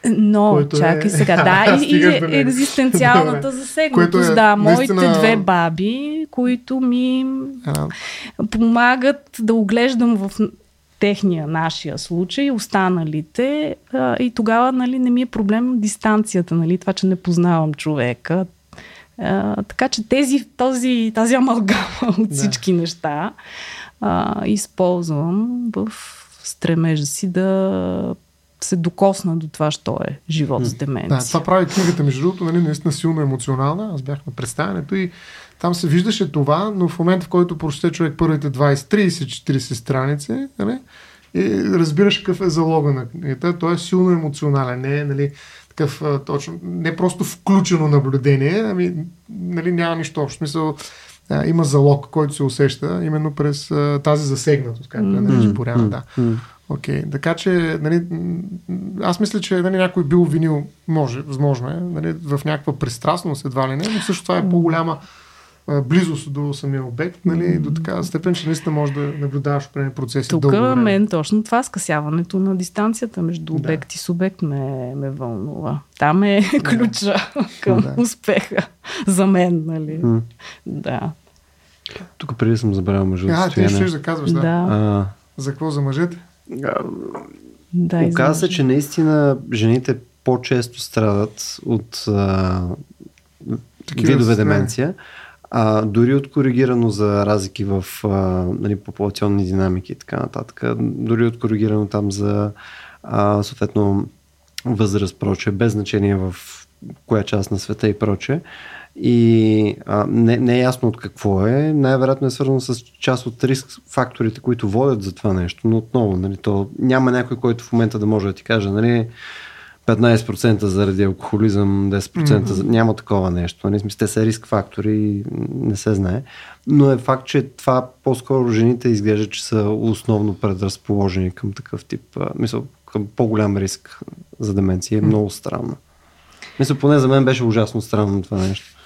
Но, Който е- чакай сега, да, и, и екзистенциалната засегнатост. Е да, моите наистина- две баби, които ми А, помагат да оглеждам в техния, нашия случай, останалите. А, и тогава нали, не ми е проблем дистанцията, нали, това, че не познавам човека. А, така че тези, този, тази амалгама от Да. всички неща а, използвам в стремежа си да се докосна до това, що е живот с деменция. Да, това прави книгата, между другото, нали, наистина силно емоционална. Аз бях на представянето и там се виждаше това, но в момента, в който прочете човек първите 20, 30, 40 страници, нали, и разбираш какъв е залога на книгата. Той е силно емоционален, не е нали, такъв точно, не просто включено наблюдение, ами нали, няма нищо общо. Смисъл, а, има залог, който се усеща именно през а, тази засегнатост, както е нарича Боряна, да. Окей, okay. така че нали, аз мисля, че нали, някой бил винил, може, възможно е, нали, в някаква пристрастност едва ли не, но също това е по-голяма близост до самия обект, нали, до такава степен, че наистина може да наблюдаваш определени процеси. Тук мен точно това скъсяването на дистанцията между обект да. и субект ме, ме вълнува. Там е да. ключа към да. успеха за мен, нали? М. Да. Тук преди съм забравил мъжете. А, ти ще да казваш, да. да. А... За какво за мъжете? Да, Оказва се, че наистина жените по-често страдат от а, видове деменция, а, дори от коригирано за разлики в а, нали, популационни динамики и така нататък, дори от коригирано там за а, съответно възраст, проче, без значение в коя част на света и проче. И а, не, не е ясно от какво е. Най-вероятно е свързано с част от риск факторите, които водят за това нещо. Но отново, нали, то няма някой, който в момента да може да ти каже, нали, 15% заради алкохолизъм, 10% mm-hmm. няма такова нещо. Нали? Те са риск фактори, не се знае. Но е факт, че това по-скоро жените изглежда, че са основно предразположени към такъв тип, мисъл, към по-голям риск за деменция. Е много странно. Мисля, поне за мен беше ужасно странно това нещо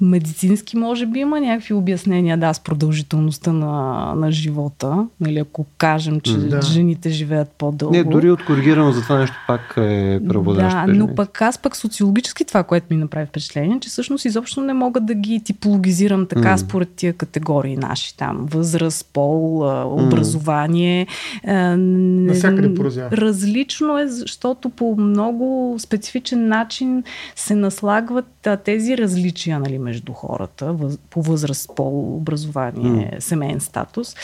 медицински може би има някакви обяснения, да, с продължителността на, на живота. Нали, ако кажем, че да. жените живеят по-дълго. Не, дори от коригирано за това нещо пак е преобладаващо. Да, но пък аз пък социологически това, което ми направи впечатление, че всъщност изобщо не мога да ги типологизирам така mm. според тия категории наши там. Възраст, пол, образование. Насякъде Различно е, защото по много специфичен начин се наслагват тези различия нали, между хората въз, по възраст, пол, образование, mm. семейен статус,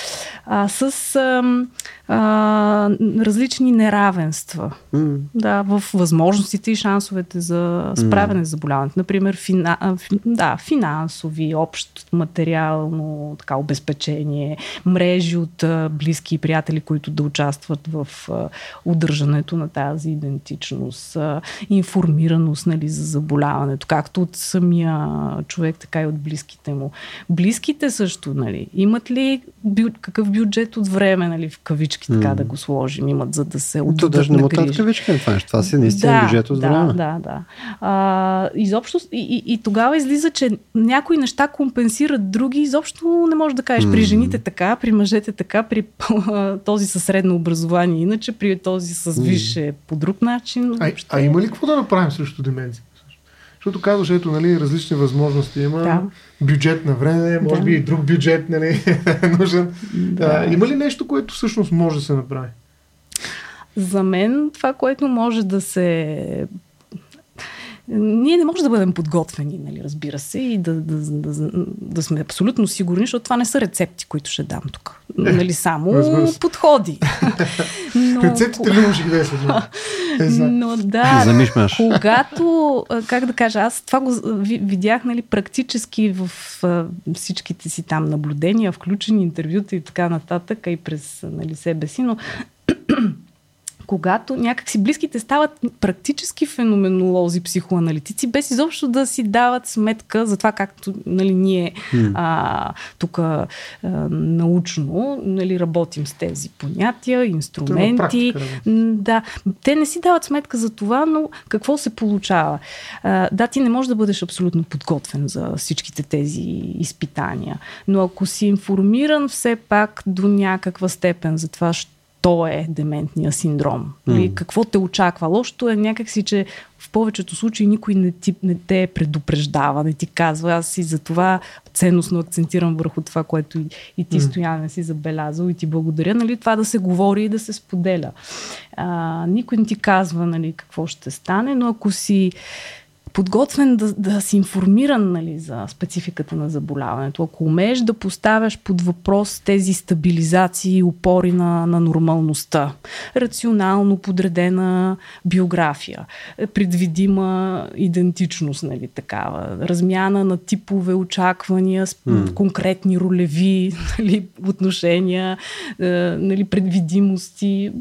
а, с а, а, различни неравенства mm. да, в възможностите и шансовете за справяне mm. с заболяването. Например, фина, да, финансови, общ материално така, обезпечение, мрежи от а, близки и приятели, които да участват в а, удържането на тази идентичност, а, информираност нали, за заболяването, както от самия човек, така и от близките му. Близките също, нали, имат ли бю, какъв бюджет от време, нали, в кавички, така mm. да го сложим, имат за да се отдадат То даже не му кавички, това, това си наистина да, бюджет от да, време. Да, да. А, изобщо, и, и, и, тогава излиза, че някои неща компенсират други, изобщо не можеш да кажеш mm. при жените така, при мъжете така, при този със средно образование, иначе при този с висше mm. по друг начин. А, а има ли какво да направим срещу деменция? Защото казваш, ето, нали, различни възможности има. Да. Бюджет на време, може да. би и друг бюджет нали, нужен. Да. А, има ли нещо, което всъщност може да се направи? За мен това, което може да се ние не можем да бъдем подготвени, нали, разбира се, и да, да, да, да сме абсолютно сигурни, защото това не са рецепти, които ще дам тук. Нали, само подходи. Но, Рецептите ли може да е Но да, когато, как да кажа, аз това го видях нали, практически в всичките си там наблюдения, включени интервюта и така нататък, и през нали, себе си, но когато някакси близките стават практически феноменолози, психоаналитици, без изобщо да си дават сметка за това, както нали, ние mm. а, тук а, научно нали, работим с тези понятия, инструменти. Практика, да, те не си дават сметка за това, но какво се получава? А, да, ти не можеш да бъдеш абсолютно подготвен за всичките тези изпитания, но ако си информиран все пак до някаква степен за това, то е дементния синдром. Mm. Какво те очаква? Лошото е някакси, че в повечето случаи никой не, ти, не те предупреждава, не ти казва. Аз и за това ценностно акцентирам върху това, което и, и ти, mm. Стояне, си забелязал и ти благодаря. Нали, това да се говори и да се споделя. А, никой не ти казва нали, какво ще стане, но ако си подготвен да, да си информиран нали, за спецификата на заболяването, ако умееш да поставяш под въпрос тези стабилизации и опори на, на нормалността, рационално подредена биография, предвидима идентичност, нали, такава, размяна на типове очаквания, mm. конкретни ролеви нали, отношения, нали, предвидимости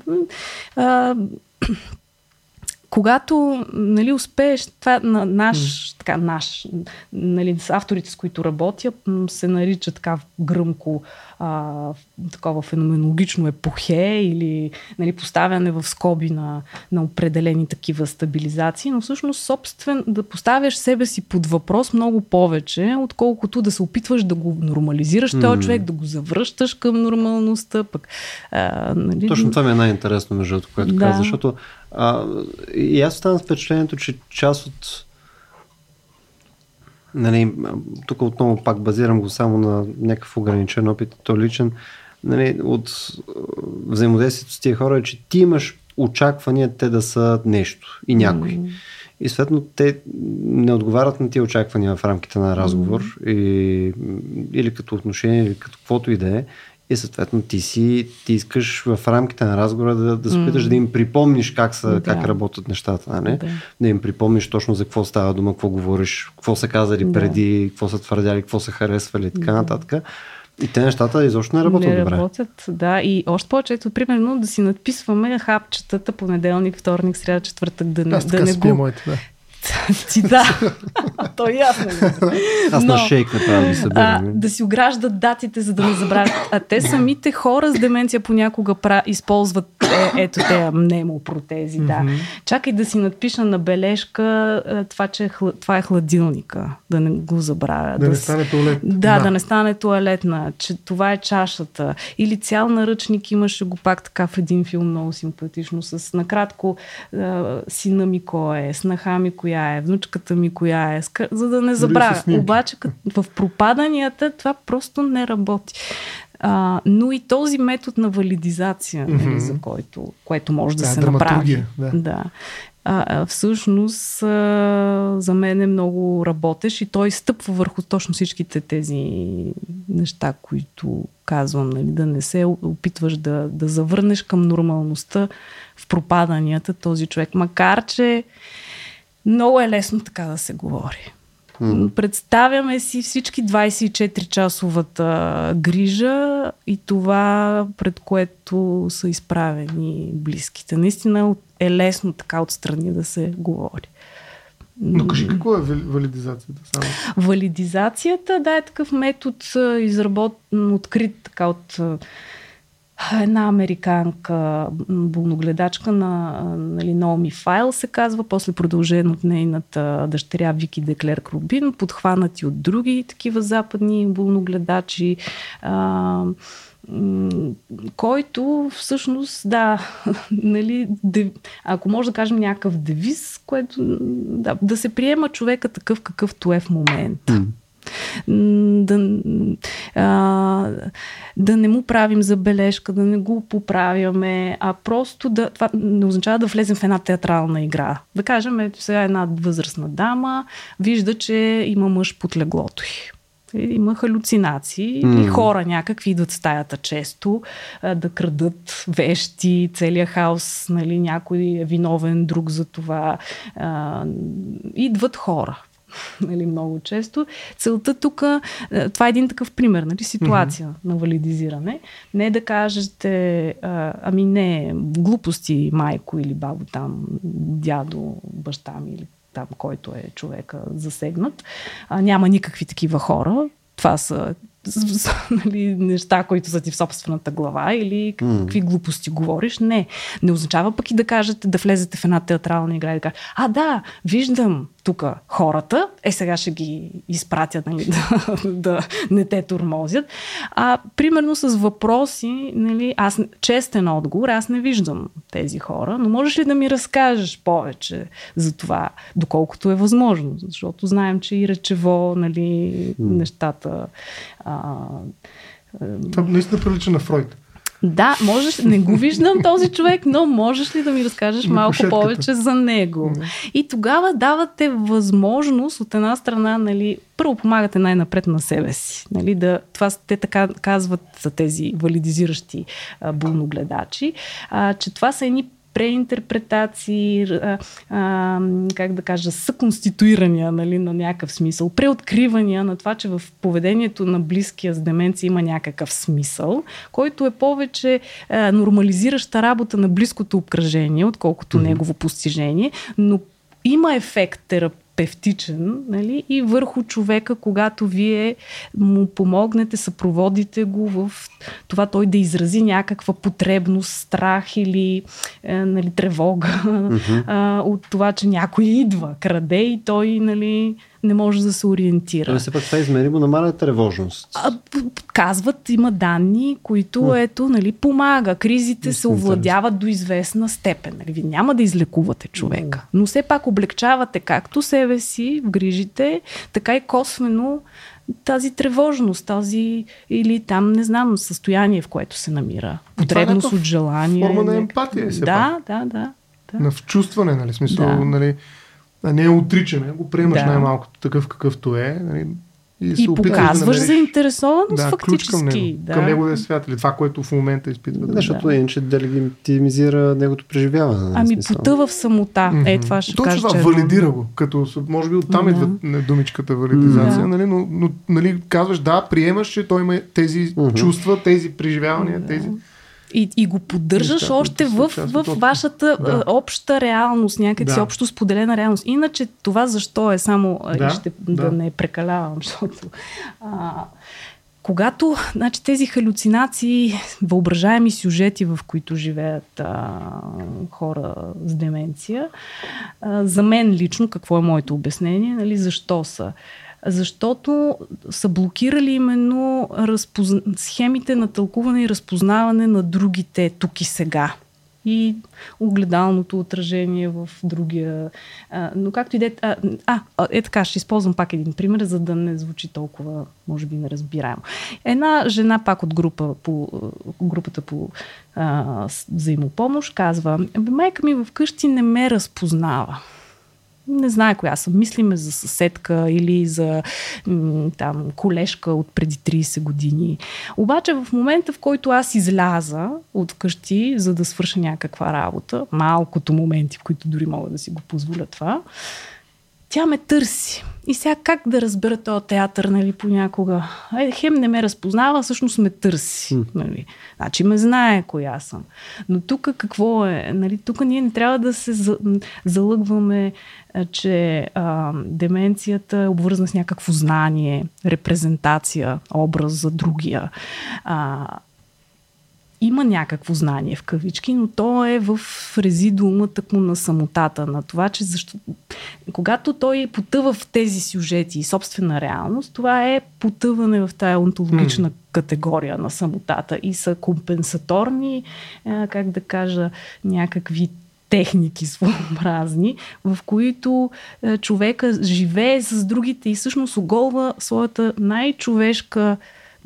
когато нали, успееш, това на наш, mm. така, наш, нали, авторите, с които работя, се нарича така гръмко а, такова феноменологично епохе или нали, поставяне в скоби на, на определени такива стабилизации, но всъщност собствен, да поставяш себе си под въпрос много повече, отколкото да се опитваш да го нормализираш mm. този човек, да го завръщаш към нормалността. Пък, а, нали... Точно това ми е най-интересно, между което да. каза, защото а, и аз оставам с впечатлението, че част от нали, тук отново пак базирам го само на някакъв ограничен опит, то личен, нали, от взаимодействието с тия хора е, че ти имаш очаквания те да са нещо и някой. Mm. И съответно те не отговарят на тия очаквания в рамките на разговор mm. и, или като отношение, или като каквото и да е и съответно ти си, ти искаш в рамките на разговора да, да се опиташ mm. да им припомниш как, са, да. как работят нещата, не? Да. да им припомниш точно за какво става дума, какво говориш, какво са казали да. преди, какво са твърдяли, какво са харесвали и така да. нататък. И те нещата изобщо не работят не добре. работят, да. И още повече, ето, примерно, да си надписваме хапчетата понеделник, вторник, сряда, четвъртък, да не, да не го... Моите, да. Ти да. То е ясно. Аз на шейк направо ми събирам. Да си ограждат датите, за да не забравят. А те самите хора с деменция понякога пра... използват е, ето те мнемопротези. Да. Чакай да си надпиша на бележка е, това, че е, това е хладилника. Да не го забравя. Да, да не стане туалет. Да, да, да не стане туалетна. Че това е чашата. Или цял наръчник имаше го пак така в един филм много симпатично. С накратко сина ми кой е, снаха ми коя коя е, внучката ми коя е, за да не забравя. Обаче в пропаданията това просто не работи. А, но и този метод на валидизация, mm-hmm. нали, за който, което може да, да се направи. Да. да. А, всъщност а, за мен е много работещ и той стъпва върху точно всичките тези неща, които казвам, нали, да не се опитваш да, да завърнеш към нормалността в пропаданията този човек. Макар, че много е лесно така да се говори. Mm. Представяме си всички 24-часовата грижа и това, пред което са изправени близките. Наистина е лесно така отстрани да се говори. Но кажи какво е валидизацията? Само? Валидизацията, да, е такъв метод, изработен, открит така от една американка, болногледачка на нали, Наоми Файл се казва, после продължен от нейната дъщеря Вики Деклер Рубин, подхванати от други такива западни болногледачи. А, който всъщност, да, нали, дев, ако може да кажем някакъв девиз, което да, да се приема човека такъв какъвто е в момента. Mm да, а, да не му правим забележка, да не го поправяме, а просто да. Това не означава да влезем в една театрална игра. Да кажем, ето сега една възрастна дама вижда, че има мъж под леглото й има халюцинации mm. и хора някакви идват в стаята често а, да крадат вещи, целият хаос, нали, някой е виновен, друг за това. А, идват хора нали, много често. Целта тук, е, това е един такъв пример, нали, ситуация mm-hmm. на валидизиране. Не да кажете, ами не, глупости майко или бабо там, дядо, баща ми или там, който е човека засегнат. А, няма никакви такива хора. Това са нали, неща, които са ти в собствената глава или какви mm. глупости говориш. Не. Не означава пък и да кажете, да влезете в една театрална игра и да кажете, а да, виждам тук хората, е сега ще ги изпратят, нали, да, да не те турмозят. А примерно с въпроси, нали, аз честен отговор, аз не виждам тези хора, но можеш ли да ми разкажеш повече за това, доколкото е възможно? Защото знаем, че и речево, нали, mm. нещата. А, това наистина прилича на Фройд. Да, можеш, не го виждам този човек, но можеш ли да ми разкажеш на малко кошетката. повече за него? И тогава давате възможност от една страна, нали, първо помагате най-напред на себе си. Нали, да, това те така казват за тези валидизиращи а, булногледачи, а, че това са едни преинтерпретации, а, а, как да кажа, съконституирания нали, на някакъв смисъл, преоткривания на това, че в поведението на близкия с деменция има някакъв смисъл, който е повече а, нормализираща работа на близкото обкръжение, отколкото mm-hmm. негово постижение, но има ефект терап терапевтичен нали, и върху човека, когато вие му помогнете, съпроводите го в това той да изрази някаква потребност, страх или е, нали, тревога mm-hmm. е, от това, че някой идва, краде и той нали, не може да се ориентира. Но все пак това измеримо намаля тревожност. А, казват, има данни, които mm. ето, нали, помага. Кризите Мисля, се овладяват до известна степен. Нали. Няма да излекувате човека, но все пак облегчавате както себе си в грижите, така и косвено тази тревожност, тази или там, не знам, състояние, в което се намира. Потребност от желание. Форма на емпатия. Да, да, да, да. На вчувстване, нали? Смисъл, да. нали? Не е отричане, го приемаш да. най-малкото такъв какъвто е. Нали, и, и показваш да заинтересованост да, фактически. Към, него, да. към неговия свят или това, което в момента изпитва. Да, защото да. иначе да легитимизира неговото преживяване. Нали, ами потъва в самота. Mm-hmm. Е, това ще Точно кажа, това, валидира го. Като, може би оттам mm-hmm. идва думичката валидизация, mm-hmm. нали, но, но нали, казваш да, приемаш, че той има тези mm-hmm. чувства, тези преживявания, mm-hmm. тези... И, и го поддържаш Нещата, още в, в, в вашата да. обща реалност, някакси да. общо споделена реалност. Иначе това защо е само, да, ще, да. да не прекалявам, защото а, когато значи, тези халюцинации, въображаеми сюжети, в които живеят а, хора с деменция, а, за мен лично, какво е моето обяснение, нали, защо са? Защото са блокирали именно разпозна... схемите на тълкуване и разпознаване на другите тук и сега. И огледалното отражение в другия. А, но както и да е. А, а, е така, ще използвам пак един пример, за да не звучи толкова, може би, неразбираемо. Една жена пак от група по, групата по а, взаимопомощ казва: Майка ми вкъщи не ме разпознава не знае коя съм. Мислиме за съседка или за м- там колежка от преди 30 години. Обаче в момента, в който аз изляза от вкъщи, за да свърша някаква работа, малкото моменти, в които дори мога да си го позволя това, тя ме търси. И сега как да разбера този театър, нали, понякога? Е, хем не ме разпознава, всъщност ме търси. Нали. Значи ме знае коя съм. Но тук какво е? Нали, тук ние не трябва да се залъгваме, че а, деменцията е обвързана с някакво знание, репрезентация, образ за другия. А, има някакво знание в кавички, но то е в резидуума тъкмо на самотата, на това, че защо... когато той потъва в тези сюжети и собствена реалност, това е потъване в тая онтологична mm. категория на самотата и са компенсаторни, как да кажа, някакви техники своеобразни, в които човека живее с другите и всъщност оголва своята най-човешка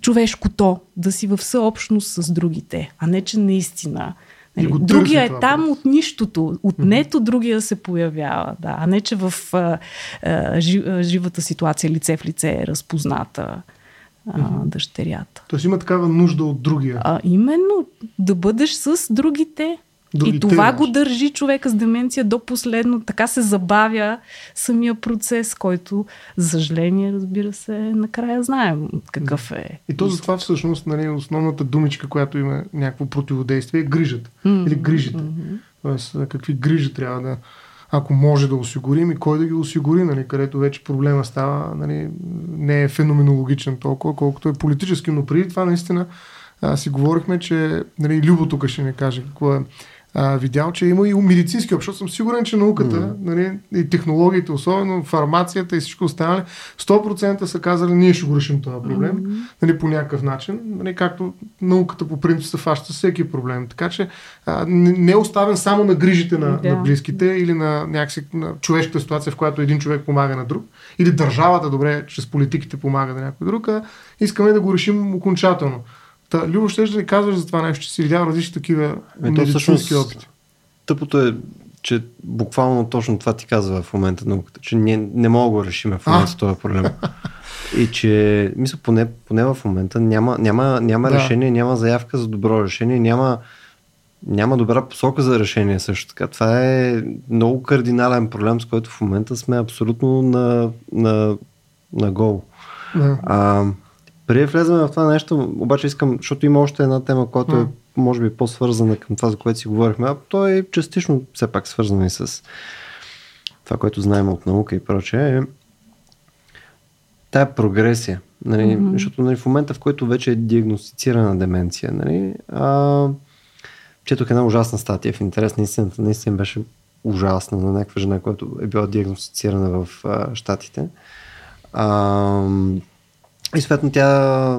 човешкото, да си в съобщност с другите, а не че наистина. Нали, другия е там от нищото, от нето другия се появява, да, а не че в а, а, живата ситуация лице в лице е разпозната а, дъщерята. Тоест има такава нужда от другия. А, именно да бъдеш с другите. Другите, и това го държи човека с деменция до последно. Така се забавя самия процес, който, за съжаление, разбира се, накрая знаем какъв е. И то затова всъщност нали, основната думичка, която има някакво противодействие е грижата. Mm-hmm. Или грижите. Mm-hmm. Тоест, какви грижи трябва да ако може да осигурим и кой да ги осигури, нали, където вече проблема става, нали, не е феноменологичен толкова, колкото е политически, но преди това наистина а, си говорихме, че нали, Любо тук ще ни каже какво е а, видял, че има и медицински общ, защото съм сигурен, че науката mm. нали, и технологиите, особено фармацията и всичко останали, 100% са казали, ние ще го решим този проблем mm. нали, по някакъв начин, нали, както науката по принцип се фаща всеки проблем. Така че а, не е оставен само на грижите на, yeah. на близките или на някакси на човешката ситуация, в която един човек помага на друг, или държавата, добре, чрез политиките помага на някой друг, а искаме да го решим окончателно. Та, Любо, ще да казваш за това нещо, че си видял различни такива е, медицински опити. Тъпото е, че буквално точно това ти казва в момента науката, че ние не мога да решим в момента този проблем. И че, мисля, поне, поне в момента няма, няма, няма да. решение, няма заявка за добро решение, няма няма добра посока за решение също така. Това е много кардинален проблем, с който в момента сме абсолютно на, на, на гол. Да. А, преди да влезем в това нещо, обаче искам, защото има още една тема, която е, може би, по-свързана към това, за което си говорихме, а то е частично все пак свързано и с това, което знаем от наука и прочее, е тая прогресия. Нали, mm-hmm. Защото нали, в момента, в който вече е диагностицирана деменция, нали, а, четох една ужасна статия в интерес на истината, наистина беше ужасна на някаква жена, която е била диагностицирана в а, Штатите. А, и съответно тя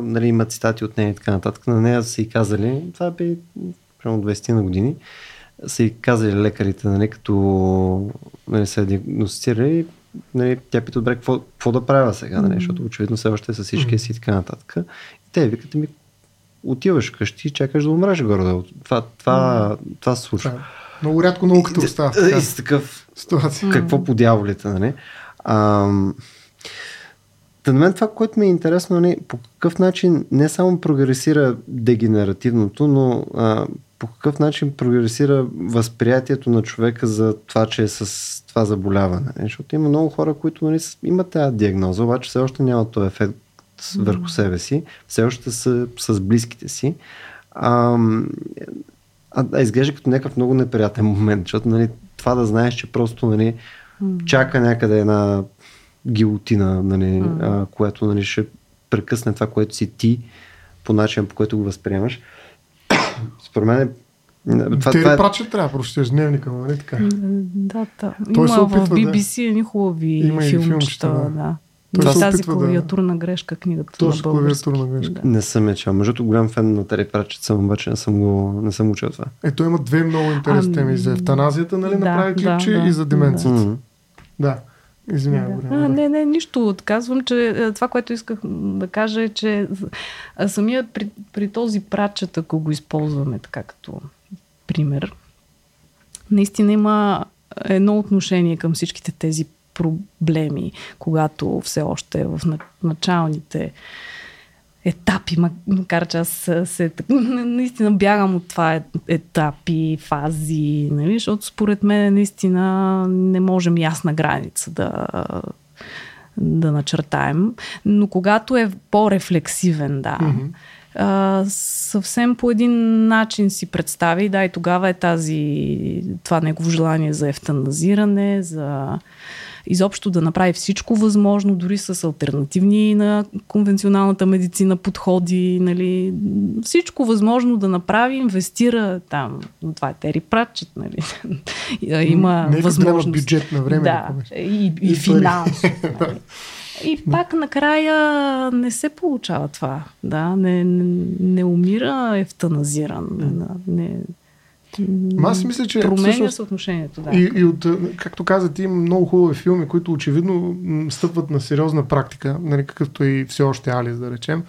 нали, има цитати от нея и така нататък. На нея са и казали, това бе примерно 20 на години, са и казали лекарите, нали, като нали, са диагностицирали, нали, тя пита, добре, какво, какво да правя сега, нали, защото очевидно все още е с всички си и така нататък. И те викат ми, отиваш къщи и чакаш да умреш горе. Това, това, това се случва. Да. Много рядко науката остава. И, и с такъв ситуация. Какво по дяволите, нали? Ам, Та на мен това, което ми е интересно, нали, по какъв начин не само прогресира дегенеративното, но а, по какъв начин прогресира възприятието на човека за това, че е с това заболяване. Защото има много хора, които нали, имат тази диагноза, обаче все още нямат този ефект върху себе си, все още са с близките си. А, а, а изглежда като някакъв много неприятен момент, защото нали, това да знаеш, че просто нали, чака някъде една гилотина, нали, mm. а, което нали, ще прекъсне това, което си ти по начин, по който го възприемаш. Според мен е това, Тери това е... Прачет трябва да прочетеш дневника, нали така? Да, да. Той Има се опитва, в BBC едни хубави Има филмчета. Да. да. Това тази клавиатурна да... грешка, книгата Точно на клавиатурна грешка. Да. Не съм я чел. Между голям фен на Тери Прачет съм, обаче не съм, го, не съм учил това. Ето има две много интересни теми. За ефтаназията, нали, да, направи клипче да, и за деменцията. Да. да. Извинявай. Да. А, не, не, нищо. Казвам, че е, това, което исках да кажа е, че самия при, при този прачет, ако го използваме така като пример, наистина има едно отношение към всичките тези проблеми, когато все още е в началните етапи, макар че аз се, наистина бягам от това е, етапи, фази, нали, защото според мен наистина не можем ясна граница да, да начертаем. Но когато е по-рефлексивен, да, mm-hmm. а, съвсем по един начин си представи, да, и тогава е тази, това негово желание за ефтаназиране, за изобщо да направи всичко възможно, дори с альтернативни на конвенционалната медицина подходи, нали, всичко възможно да направи, инвестира там, това е Тери Пратчет, нали, има Не възможност. бюджет на време. Да, да и, и, и финанс. Нали. И пак накрая не се получава това. Да, не, не, не умира ефтаназиран. Не, Аз мисля, че променя всъщност, съотношението. Да. И, и от, както каза ти, има много хубави филми, които очевидно стъпват на сериозна практика, нали, какъвто и все още Алис, да речем.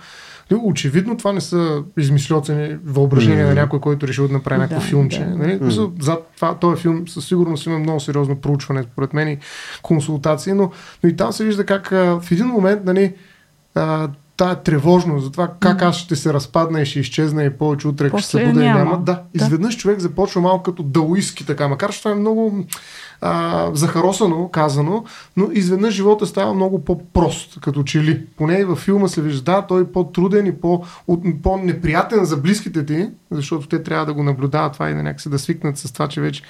Очевидно това не са измислецени въображения mm-hmm. на някой, който решил да направи някакво да, филмче. Да. Нали? Mm-hmm. Зад това, този филм със сигурност има много сериозно проучване, според мен и консултации, но, но и там се вижда как а, в един момент нали, а, тая тревожност за това как аз ще се разпадна и ще изчезна и повече утре ще се буде и няма. Да, изведнъж да. човек започва малко като даоистки така, макар че това е много а, захаросано казано, но изведнъж живота става много по-прост, като че ли. Поне и във филма се вижда, да, той е по-труден и по- по-неприятен за близките ти, защото те трябва да го наблюдават това и да някакси да свикнат с това, че вече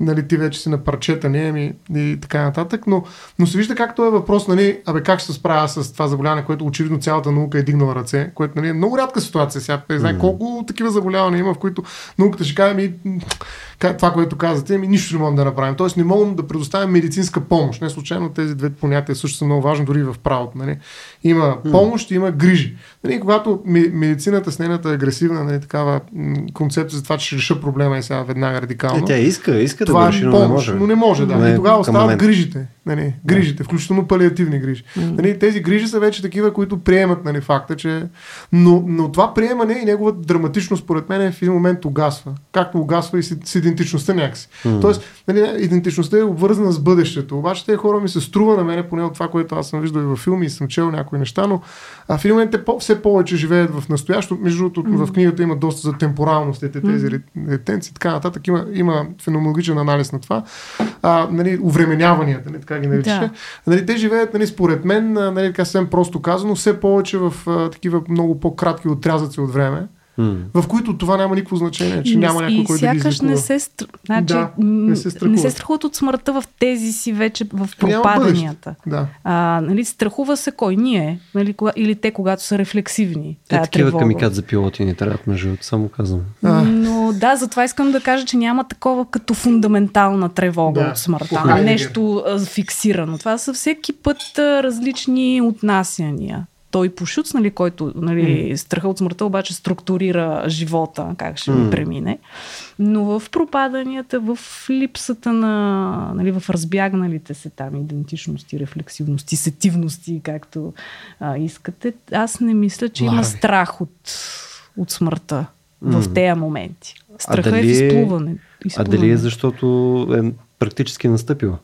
нали, ти вече си на парчета, не, ами, и така нататък, но, но се вижда как това е въпрос, нали, абе как ще се справя с това заболяване, което очевидно цялата наука е дигнала ръце, което нали, е много рядка ситуация. Сега не знае колко такива заболявания има, в които науката ще каже, ми, това, което казвате, ми нищо не можем да направим. Тоест не можем да предоставим медицинска помощ. Не случайно тези две понятия също са много важни, дори в правото. Нали. Има помощ, има грижи. Нали, когато медицината с нейната агресивна нали, такава концепция за това, че ще реша проблема и сега веднага радикално. Е, тя иска, иска това да е реши, но помощ, не може. но не може, да. Но е и тогава остават момента. грижите. Нали, грижите, включително палиативни грижи. Нали, тези грижи са вече такива, които приемат нали, факта, че... Но, но това приемане и неговата драматичност, според мен, в един момент угасва. Както угасва и с, с идентичността някакси. Тоест, нали, идентичността е обвързана с бъдещето. Обаче тези хора ми се струва на мене, поне от това, което аз съм виждал и във филми и съм чел някои неща, но а, в един момент те по- все повече живеят в настоящото. Между другото, в книгата има доста за темпоралностите, тези ретенции и така нататък. Има, има феноменологичен анализ на това. А, нали, увременяванията, нали, така ги наричаше. Да. Нали, те живеят, нали, според мен, нали, така съвсем просто казано, все повече в а, такива много по-кратки отрязъци от време, М. в които това няма никакво значение, че няма някой, и който да ги сякаш не се, стр... значи, Да, не се страхуват. не се страхуват от смъртта в тези си вече в пропаданията. Да. А, нали, страхува се кой ние, нали, кога, или те, когато са рефлексивни. Е, такива тревога. камикад за пилоти ни трябват, между другото, само казвам. А. Но да, затова искам да кажа, че няма такова като фундаментална тревога Да, от смъртта. Хайдегер. Нещо а, фиксирано. Това са всеки път а, различни отнасяния. Той по Шуц, нали, който нали, страха от смъртта обаче структурира живота, как ще ми М. премине. Но в пропаданията, в липсата на, нали, в разбягналите се там идентичности, рефлексивности, сетивности, както а, искате, аз не мисля, че има Ларви. страх от, от смъртта в М. тези моменти. Страха дали е в е- изплуване. А изплуване. дали е защото е практически настъпила в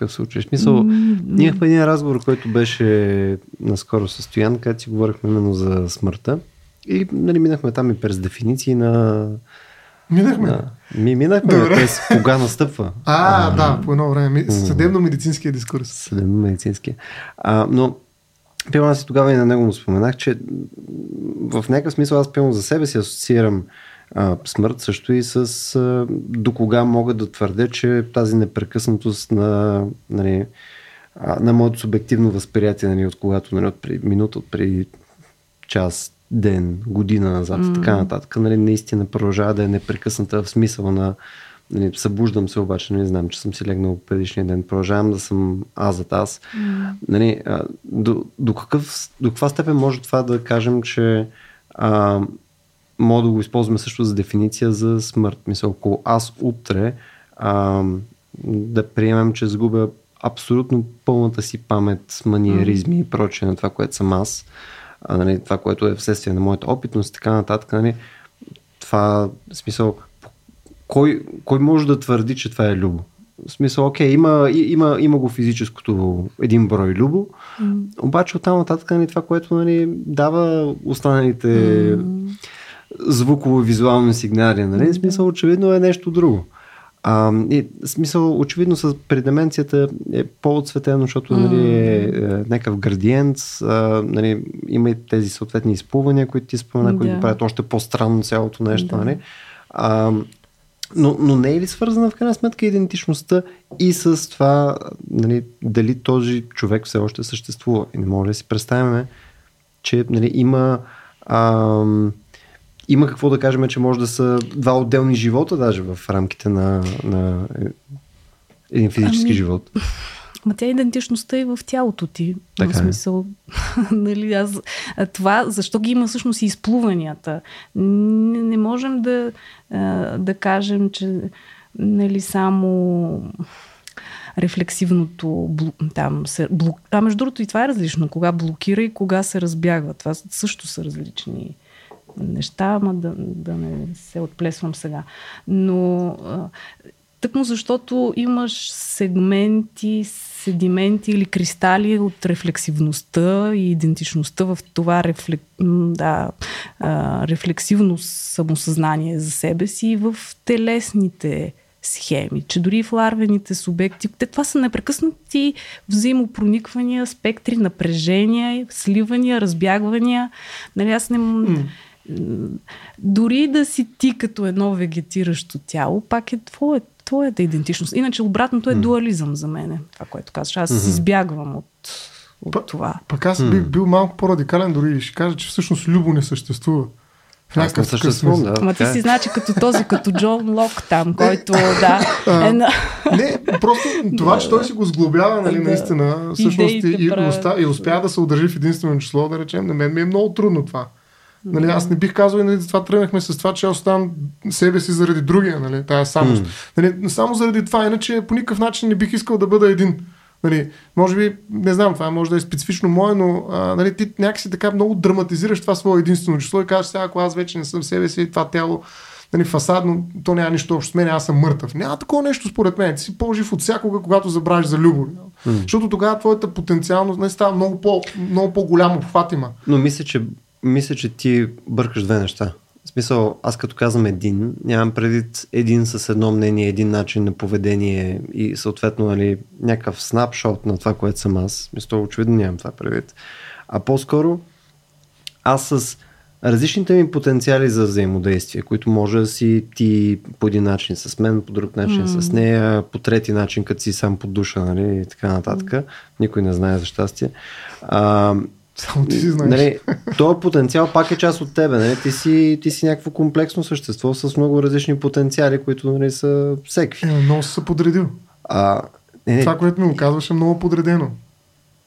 такъв случай? В смисъл, ние имахме един разговор, който беше наскоро с Стоян, където си говорихме именно за смъртта. И нали, минахме там и през дефиниции на... Минахме. на ми минахме Добре. през кога настъпва. А, да, по едно време. Съдебно-медицинския дискурс. Съдебно медицинския. А, но Пилно аз и тогава и на него му споменах, че в някакъв смисъл аз пилно за себе си асоциирам а, смърт също и с а, до кога мога да твърдя, че тази непрекъснатост на, нали, а, на моето субективно възприятие, нали, от когато, нали, от преди минута, от преди час, ден, година назад и така нататък, нали, наистина продължава да е непрекъсната в смисъл на нали, събуждам се обаче, не знам, че съм си легнал предишния ден, продължавам да съм аз зад аз. Нали, а, до, до, какъв, до каква степен може това да кажем, че а, мога да го използваме също за дефиниция за смърт. Мисъл, ако аз утре а, да приемем, че загубя абсолютно пълната си памет, маниеризми и прочее на това, което съм аз, а, нали, това, което е вследствие на моята опитност и така нататък, нали, това, в смисъл, кой, кой може да твърди, че това е любо? В смисъл, окей, има, има, има го физическото един брой любо, обаче оттам нататък нали, това, което нали, дава останалите звуково-визуални сигнали, нали, смисъл, очевидно е нещо друго. А, и, смисъл, очевидно с при деменцията е по-отсветено, защото нали, е, е някакъв градиент, а, нали, има и тези съответни изплувания, които ти спомена, които Да. правят още по-странно цялото нещо. Да. Нали? А, но, но не е ли свързана в крайна сметка идентичността и с това нали, дали този човек все още съществува? И не може да си представяме, че нали, има, ам, има какво да кажем, че може да са два отделни живота даже в рамките на, на е, един физически Ами, живот. Ма тя идентичността е в тялото ти. Така в е. смисъл, нали, аз, а това, защо ги има всъщност и изплуванията? Не, не можем да, да кажем, че нали, само рефлексивното там се, блок... А между другото и това е различно. Кога блокира и кога се разбягва. Това също са различни неща, ама да, да не се отплесвам сега. Но тъкмо защото имаш сегменти, седименти или кристали от рефлексивността и идентичността в това рефлек... да, рефлексивно самосъзнание за себе си и в телесните схеми, че дори в ларвените субекти, те, това са непрекъснати взаимопрониквания, спектри, напрежения, сливания, разбягвания. Нали, аз не... м- Дори да си ти като едно вегетиращо тяло, пак е твое, твоята идентичност. Иначе обратното е дуализъм за мене, това, което казваш. Аз избягвам от, от Па- това. Пък аз бих бил малко по-радикален дори и ще кажа, че всъщност любо не съществува. В Аз не някакъв съществувам, да. Ама ти е. си значи като този, като Джон Лок там, който, да, е на... Не, просто това, че той си го сглобява, нали, наистина, всъщност и, и, и успя да се удържи в единствено число, да речем, на мен ми е много трудно това. Нали, аз не бих казал и нали, това тръгнахме с това, че аз оставам себе си заради другия, нали, тая самост. Mm. Нали, само заради това, иначе по никакъв начин не бих искал да бъда един. Нали, може би, не знам, това може да е специфично мое, но а, нали, ти някакси така много драматизираш това свое единствено число и кажеш сега, ако аз вече не съм себе си, това тяло нали, фасадно, то няма нищо общо с мен, аз съм мъртъв. Няма такова нещо според мен. Ти си по-жив от всякога, когато забравиш за любов. Mm. Защото тогава твоята потенциалност не става много, по, много по-голямо обхват има. Но мисля, че, мисля, че ти бъркаш две неща. В смисъл, аз като казвам един, нямам предвид един с едно мнение, един начин на поведение и съответно нали, някакъв снапшот на това, което съм аз. Мисля, очевидно нямам това предвид. А по-скоро аз с различните ми потенциали за взаимодействие, които може да си ти по един начин с мен, по друг начин mm. с нея, по трети начин, като си сам под душа, нали, и така нататък. Mm. Никой не знае за щастие. А, само ти си знаеш. Нали, този потенциал пак е част от тебе. Нали? Ти, си, ти си някакво комплексно същество с много различни потенциали, които нали, са всеки. Е, много се подредил. А, не, не. Това, което ми го казваш е много подредено.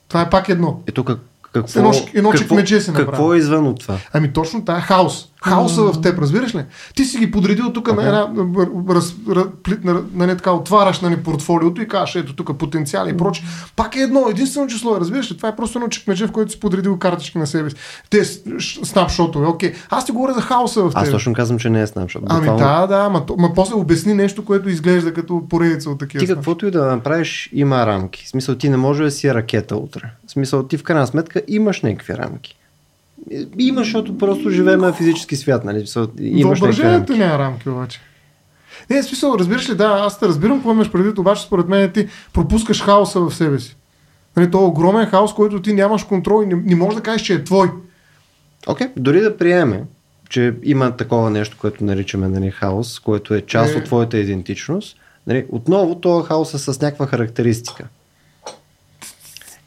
Това е пак едно. Ето как, какво, едно, едно какво, направи. Какво е извън от това? Ами точно това е хаос. Хаоса mm. в теб, разбираш ли? Ти си ги подредил тук okay. на една, раз, раз, на, на, на, така, отваряш на ни портфолиото и кажеш, ето тук потенциали и проче. Пак е едно, единствено число, разбираш ли? Това е просто едно чекмедже, в което си подредил картички на себе си. Те снапшотове, окей. Okay. Аз ти говоря за хаоса в теб. Аз точно казвам, че не е снапшот. Ами да, да, ма, ма после обясни нещо, което изглежда като поредица от такива. Ти каквото и да направиш, има рамки. В смисъл, ти не може да си ракета утре. В смисъл, ти в крайна сметка имаш някакви рамки. Има, защото просто живеем в физически свят, нали? Имаш Въображението няма рамки обаче. Не, смисъл, разбираш ли, да, аз те разбирам какво имаш предвид, обаче според мен ти пропускаш хаоса в себе си. Нали, то е огромен хаос, който ти нямаш контрол и не, не можеш да кажеш, че е твой. Окей, okay. дори да приеме, че има такова нещо, което наричаме нали, хаос, което е част е... от твоята идентичност, нали, отново този хаос е с някаква характеристика.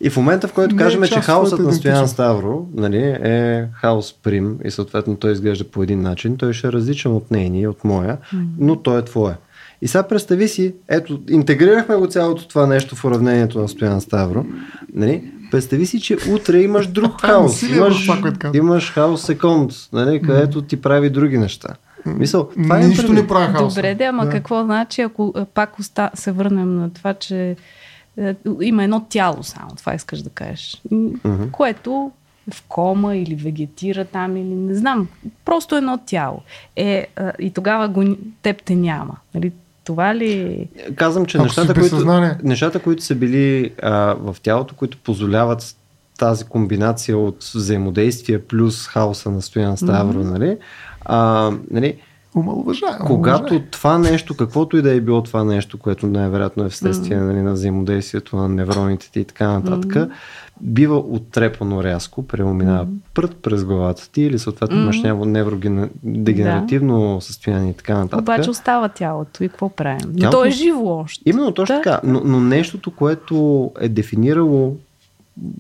И в момента, в който не кажем, че хаосът на Стоян Ставро нали, е хаос прим и съответно той изглежда по един начин, той ще е различен от нейния, от моя, но той е твоя. И сега представи си, ето, интегрирахме го цялото това нещо в уравнението на Стоян Ставро. Нали? Представи си, че утре имаш друг хаос. Имаш, имаш хаос секунд, нали, където ти прави други неща. Мисъл, това е Нищо не прави хаос. Добре, да, ама да. какво значи, ако пак оста... се върнем на това, че е, има едно тяло само, това искаш да кажеш, mm-hmm. което е в кома или вегетира там или не знам, просто едно тяло. Е, и тогава го, теб те няма. Нали? Това ли... Казвам, че нещата които, нещата, които са били а, в тялото, които позволяват тази комбинация от взаимодействие плюс хаоса на Стоян Ставро, mm-hmm. нали? А, нали? Омалуважава. Когато това нещо, каквото и да е било това нещо, което най-вероятно е вследствие mm. нали, на взаимодействието на невроните ти и така нататък, mm. бива оттрепано рязко, преминава mm. прът през главата ти или съответно mm. имаш някакво невродегенеративно да. състояние и така нататък. Обаче остава тялото и какво правим? Тялото... То е живо още. Именно точно да? така. Но, но нещото, което е дефинирало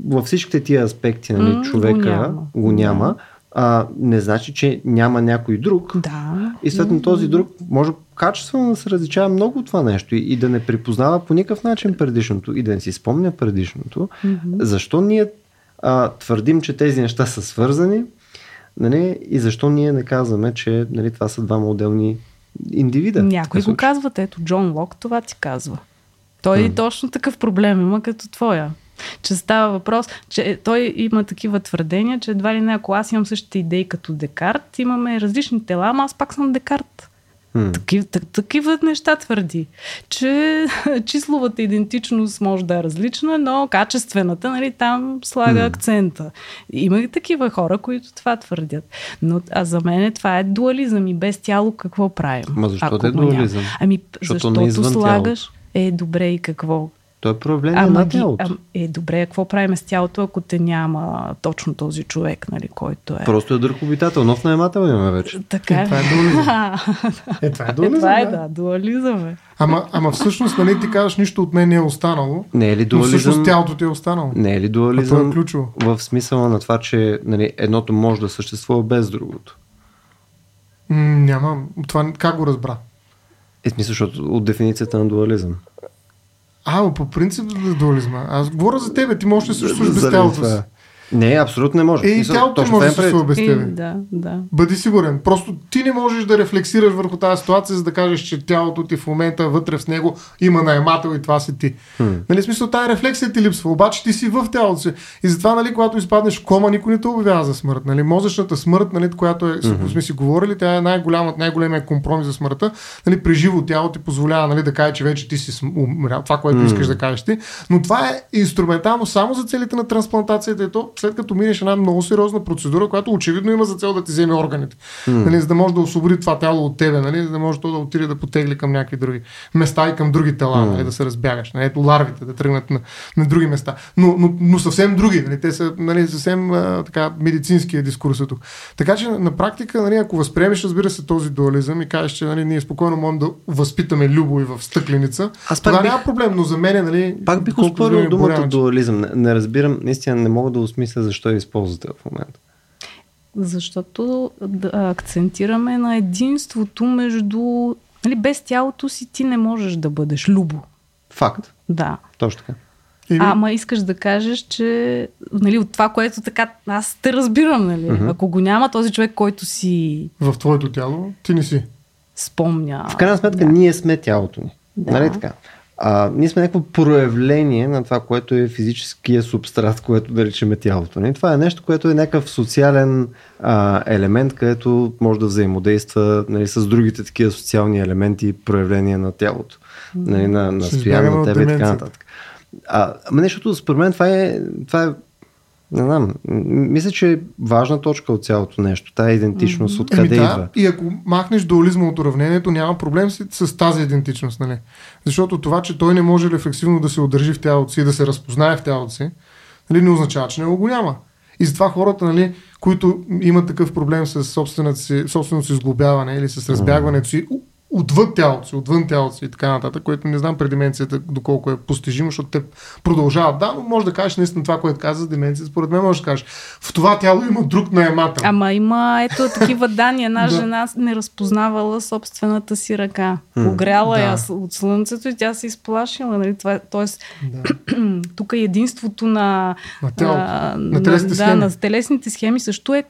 във всичките тия аспекти на нали, mm, човека, го няма. Го няма а, не значи, че няма някой друг. Да. И след този друг може качествено да се различава много от това нещо и, и да не припознава по никакъв начин предишното и да не си спомня предишното. Mm-hmm. Защо ние а, твърдим, че тези неща са свързани нали, и защо ние не казваме, че нали, това са два отделни индивида. Някой го казват, ето Джон Лок това ти казва. Той mm. точно такъв проблем има като твоя. Че става въпрос, че той има такива твърдения, че едва ли не, ако аз имам същите идеи като Декарт, имаме различни тела, ама аз пак съм Декарт. Hmm. Такива, такива неща твърди, че числовата идентичност може да е различна, но качествената, нали, там слага hmm. акцента. Има и такива хора, които това твърдят. Но а за мен това е дуализъм и без тяло какво правим? Ма защо е дуализъм? Ами, защото, защото слагаш... Е, добре и какво? То е проблем ама на тялото. Ам, е, добре, какво правим с тялото, ако те няма точно този човек, нали, който е? Просто е друг обитател, нов наемател имаме вече. Така е. е. Това е дуализъм. е, това е дуализъм. Е, това е, да, дуализъм е. Ама, ама всъщност, нали ти казваш, нищо от мен не е останало. Не е ли дуализъм? Но всъщност тялото ти е останало. Не е ли дуализъм? е В смисъла на това, че нали, едното може да съществува без другото. М, няма. Това как го разбра? Е, смисъл, защото от дефиницията на дуализъм. А, по принцип дуализма. Аз говоря за тебе, ти можеш да съществуваш без тялото си. Не, абсолютно не може. Е, и тялото точно може да това е съществува без Е, тебе. да, да. Бъди сигурен. Просто ти не можеш да рефлексираш върху тази ситуация, за да кажеш, че тялото ти в момента вътре в него има наемател и това си ти. Нали, в смисъл, тази рефлексия ти липсва, обаче ти си в тялото си. И затова, нали, когато изпаднеш в кома, никой не те обявява за смърт. Нали? Мозъчната смърт, нали, която е, mm-hmm. сме си говорили, тя е най-голям, най-големия компромис за смъртта. Нали, при живо тяло ти позволява нали, да каже, че вече ти си умрял, това, което mm-hmm. искаш да кажеш ти. Но това е инструментално само за целите на трансплантацията и то след като минеш една много сериозна процедура, която очевидно има за цел да ти вземе органите. Mm. Нали, за да може да освободи това тяло от тебе, нали, за да може то да отиде да потегли към някакви други места и към други тела, mm. нали, да се разбягаш. Нали, ето ларвите да тръгнат на, на други места. Но, но, но съвсем други. Нали, те са нали, съвсем а, така, медицинския дискурс е тук. Така че на практика, нали, ако възприемеш, разбира се, този дуализъм и кажеш, че нали, ние спокойно можем да възпитаме любо и в стъкленица, Аз това бих- няма проблем, но за мен, нали, Пак бих успорил думи думата дуализъм. Не, не разбирам, наистина не мога да осмисля защо я използвате в момента. Защото да акцентираме на единството между... Нали, без тялото си ти не можеш да бъдеш любо. Факт. Да. Точно така. Или- Ама искаш да кажеш, че нали, от това, което така аз те разбирам, нали? Мгм. Ако го няма този човек, който си в твоето тяло, ти не си. спомня. В крайна сметка да. ние сме тялото ни. Да. Нали така? А, ние сме някакво проявление на това, което е физическия субстрат, което да речеме тялото. Нали? Това е нещо, което е някакъв социален а, елемент, където може да взаимодейства нали, с другите такива социални елементи и проявления на тялото. Нали, на, на избягаме на тебе и така нататък. А, ама нещото, според мен, това е, това е не знам, мисля, че е важна точка от цялото нещо. Тая идентичност, откъде Еми идва. да, и ако махнеш дуализма от уравнението, няма проблем с, с тази идентичност. Нали? Защото това, че той не може рефлексивно да се удържи в тялото си и да се разпознае в тялото си, нали, не означава, че него го няма. И затова хората, нали, които имат такъв проблем с собственото си, собственото си сглобяване или с разбягването си, у- отвъд тялото си, отвън тялото си и така нататък, което не знам при деменцията доколко е постижимо, защото те продължават. Да, но може да кажеш наистина това, което каза за деменция. Според мен може да кажеш, в това тяло има друг наемател. Ама има ето такива данни. Една жена не разпознавала собствената си ръка. Погряла Да. я от слънцето и тя се изплашила. Нали? Това, е- тоест, Да. тук е единството на, На тялото, а, на телесните да, схеми. на телесните схеми също е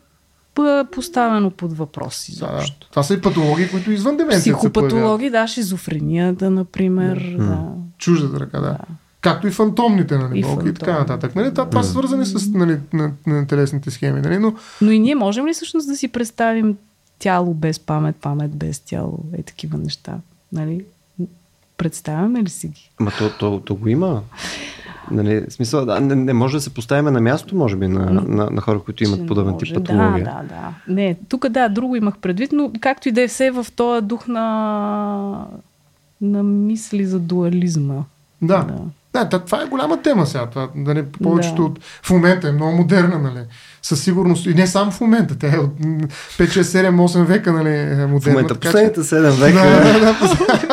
поставено под въпрос. Да, да. изобщо. Това са и патологии, които извън деменцията. Психопатологии, да, шизофренията, например. Да. Чуждата ръка, да. Както и фантомните нали, И болки и така нататък. Нали, това, това са свързани с нали, на, на телесните схеми. Нали, но Но и ние можем ли всъщност да си представим тяло без памет, памет без тяло, е такива неща? Нали? Представяме ли си ги? Ма то, то, то го има. Нали, смисъл, да, не, не може да се поставим на място, може би, на, на, на хора, които имат подобен може. тип патология. Да, да, да. Не, тук да, друго имах предвид, но както и да е все в този дух на, на мисли за дуализма. да. Да. Да, това е голяма тема сега. Това, нали, повечето Да. от... В момента е много модерна, нали? Със сигурност. И не само в момента. Тя е от м, 5, 6, 7, 8 века, нали? Е модерна. В момента, така последните 7 века. Да, да, да,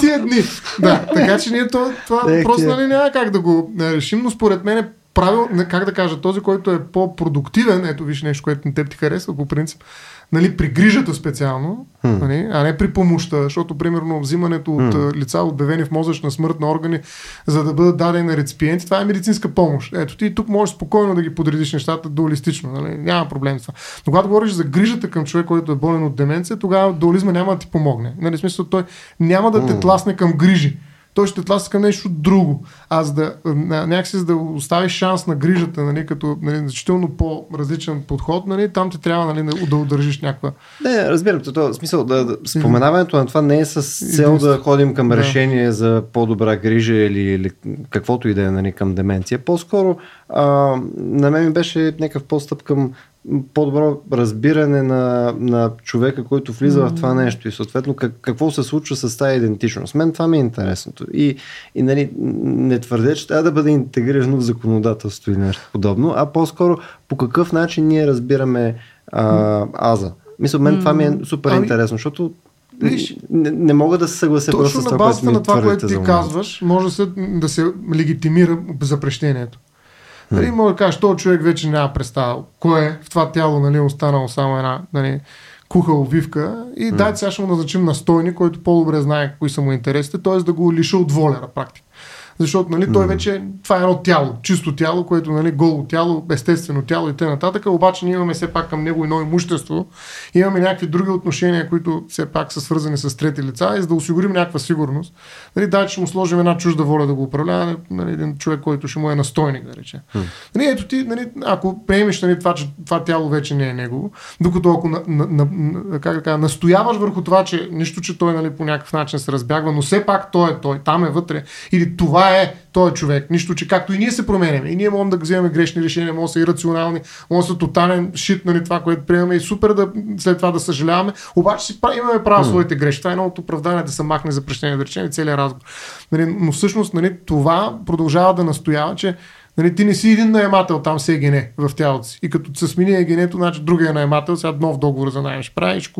тия дни. Да, така че ние това, това просто нали, няма как да го е, решим, но според мен е правил, как да кажа, този, който е по-продуктивен, ето виж нещо, което на теб ти харесва по принцип, нали, при грижата специално, Хм. нали, а не при помощта, защото примерно взимането от а, лица, обявени в мозъчна смърт на органи, за да бъдат дадени на реципиенти, това е медицинска помощ. Ето ти тук можеш спокойно да ги подредиш нещата дуалистично, нали? няма проблем с това. Но когато говориш за грижата към човек, който е болен от деменция, тогава дуализма няма да ти помогне. Нали, смисъл, той няма да те М. тласне към грижи. Той ще към нещо друго. А за да някакси за да оставиш шанс на грижата, нали, като нали, значително по-различен подход, нали, там ти трябва нали, да, удържиш някаква. Не, разбирам, то, смисъл, да, да, споменаването на това не е с цел да ходим към Да. решение за по-добра грижа или, или каквото и да е нали, към деменция. По-скоро а, на мен ми беше някакъв постъп към по-добро разбиране на, на човека, който влиза в това нещо и съответно как, какво се случва с тази идентичност. Мен това ми е интересното. И, и нали, не твърдя, че трябва да бъде интегрирано в законодателство или нещо подобно, а по-скоро по какъв начин ние разбираме а, аза. Мисля, мен това ми е супер Ами, интересно, защото виж, не, не мога да се съглася Точно с на това, базата ми на това, което ти казваш, може да се, да се легитимира запрещението. Нали, може да кажеш, този човек вече няма представа. Кой е в това тяло, нали, останало само една нали, куха обвивка и дайте сега ще му назначим настойник, който по-добре знае кои са му интересите, т.е. да го лиша от воля на практика. Защото нали, той вече, това е едно тяло, чисто тяло, което нали, голо тяло, естествено тяло и т.н. Обаче ние имаме все пак към него едно имущество, имаме някакви други отношения, които все пак са свързани с трети лица и за да осигурим някаква сигурност. Нали, дай, ще му сложим една чужда воля да го управлява, нали, един човек, който ще му е настойник, да рече. Нали, ето ти, нали, ако приемеш нали, това, че това тяло вече не е негово, докато ако на, на, на, как да кажа, настояваш върху това, че нищо, че той нали, по някакъв начин се разбягва, но все пак той е той, там е вътре, или това е той е човек, нищо, че както и ние се променяме, и ние можем да вземем грешни решения, може да са ирационални, може да са тотален шит, нали, това, което приемаме и супер да след това да съжаляваме, обаче си имаме право mm. своите грешки. Това е едно от оправдание да се махне за прещение, да речем, целият разговор. Нали, но всъщност нали, това продължава да настоява, че Нали, ти не си един наемател там с ЕГН в тялото си. И като се смени ЕГН-то, значи другия наемател, сега нов договор за найем ще прави, ще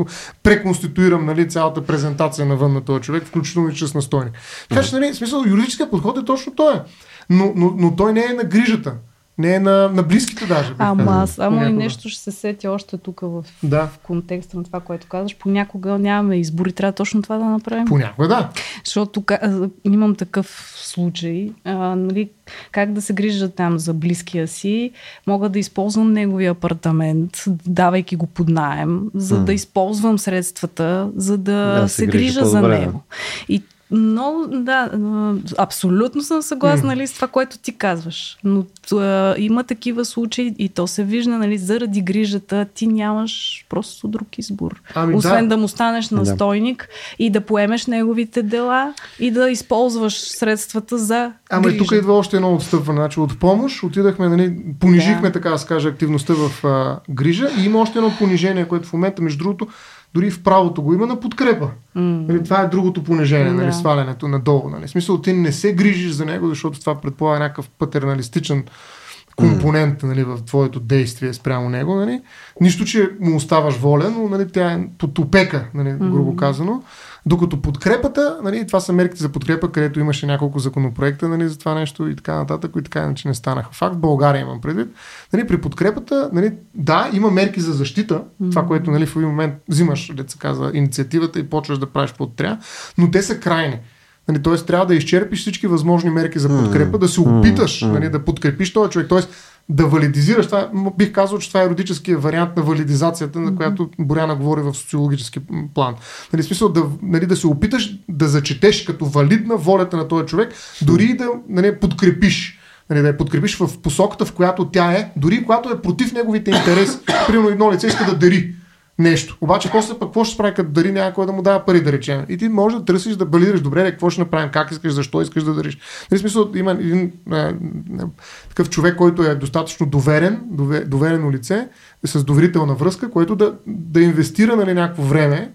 преконституирам нали, цялата презентация навън на този човек, включително и чрез настойник. Така че, нали, смисъл, юридическия подход е точно той. Но, но, но той не е на грижата не е на, на близките даже. Ама само и нещо ще се сети още тук в, да. в контекста на това, което казваш. Понякога нямаме избори, трябва точно това да направим. Понякога да. Защото имам такъв случай. А, нали, как да се грижа там за близкия си, мога да използвам неговия апартамент, давайки го под найем, за mm. да използвам средствата, за да, да се, се грижа за него. И много, да, абсолютно съм съгласна нали, с това, което ти казваш. Но а, има такива случаи и то се вижда, нали, заради грижата ти нямаш просто друг избор. Ами, Освен да. да му станеш настойник да. и да поемеш неговите дела и да използваш средствата за Ама грижа. тук идва още едно отстъпване. Значи от помощ отидахме, нали, понижихме, да. така да се каже, активността в а, грижа и има още едно понижение, което в момента, между другото, дори в правото го има на подкрепа. Mm. Нали, това е другото понижение, нали, свалянето надолу. Нали. В смисъл, ти не се грижиш за него, защото това предполага някакъв патерналистичен компонент нали, в твоето действие спрямо него. Нали. Нищо, че му оставаш волен, но нали, тя е под опека, нали, грубо казано. Докато подкрепата, нали, това са мерките за подкрепа, където имаше няколко законопроекта нали, за това нещо и така нататък, и така иначе не станаха факт. В България имам предвид. Нали, при подкрепата, нали, да, има мерки за защита, mm-hmm. това, което нали, в един момент взимаш, деца каза, инициативата и почваш да правиш каквото трябва, но те са крайни. Нали, тоест трябва да изчерпиш всички възможни мерки за подкрепа, mm-hmm. да се опиташ mm-hmm. нали, да подкрепиш този човек. Тоест, да валидизираш. Това, бих казал, че това е еротическия вариант на валидизацията, на която Боряна говори в социологически план. Нали, смисъл да, нали, да се опиташ да зачетеш като валидна волята на този човек, дори и да нали, подкрепиш нали, да я подкрепиш в посоката, в която тя е, дори когато е против неговите интереси. Примерно едно лице иска да дари нещо. Обаче после пък какво ще прави, като дари някой да му дава пари, да речем. И ти можеш да търсиш да балираш добре, какво ще направим, как искаш, защо искаш да дариш. Нали, смисъл, има един а, такъв човек, който е достатъчно доверен, доверено лице, с доверителна връзка, който да, да инвестира нали, някакво време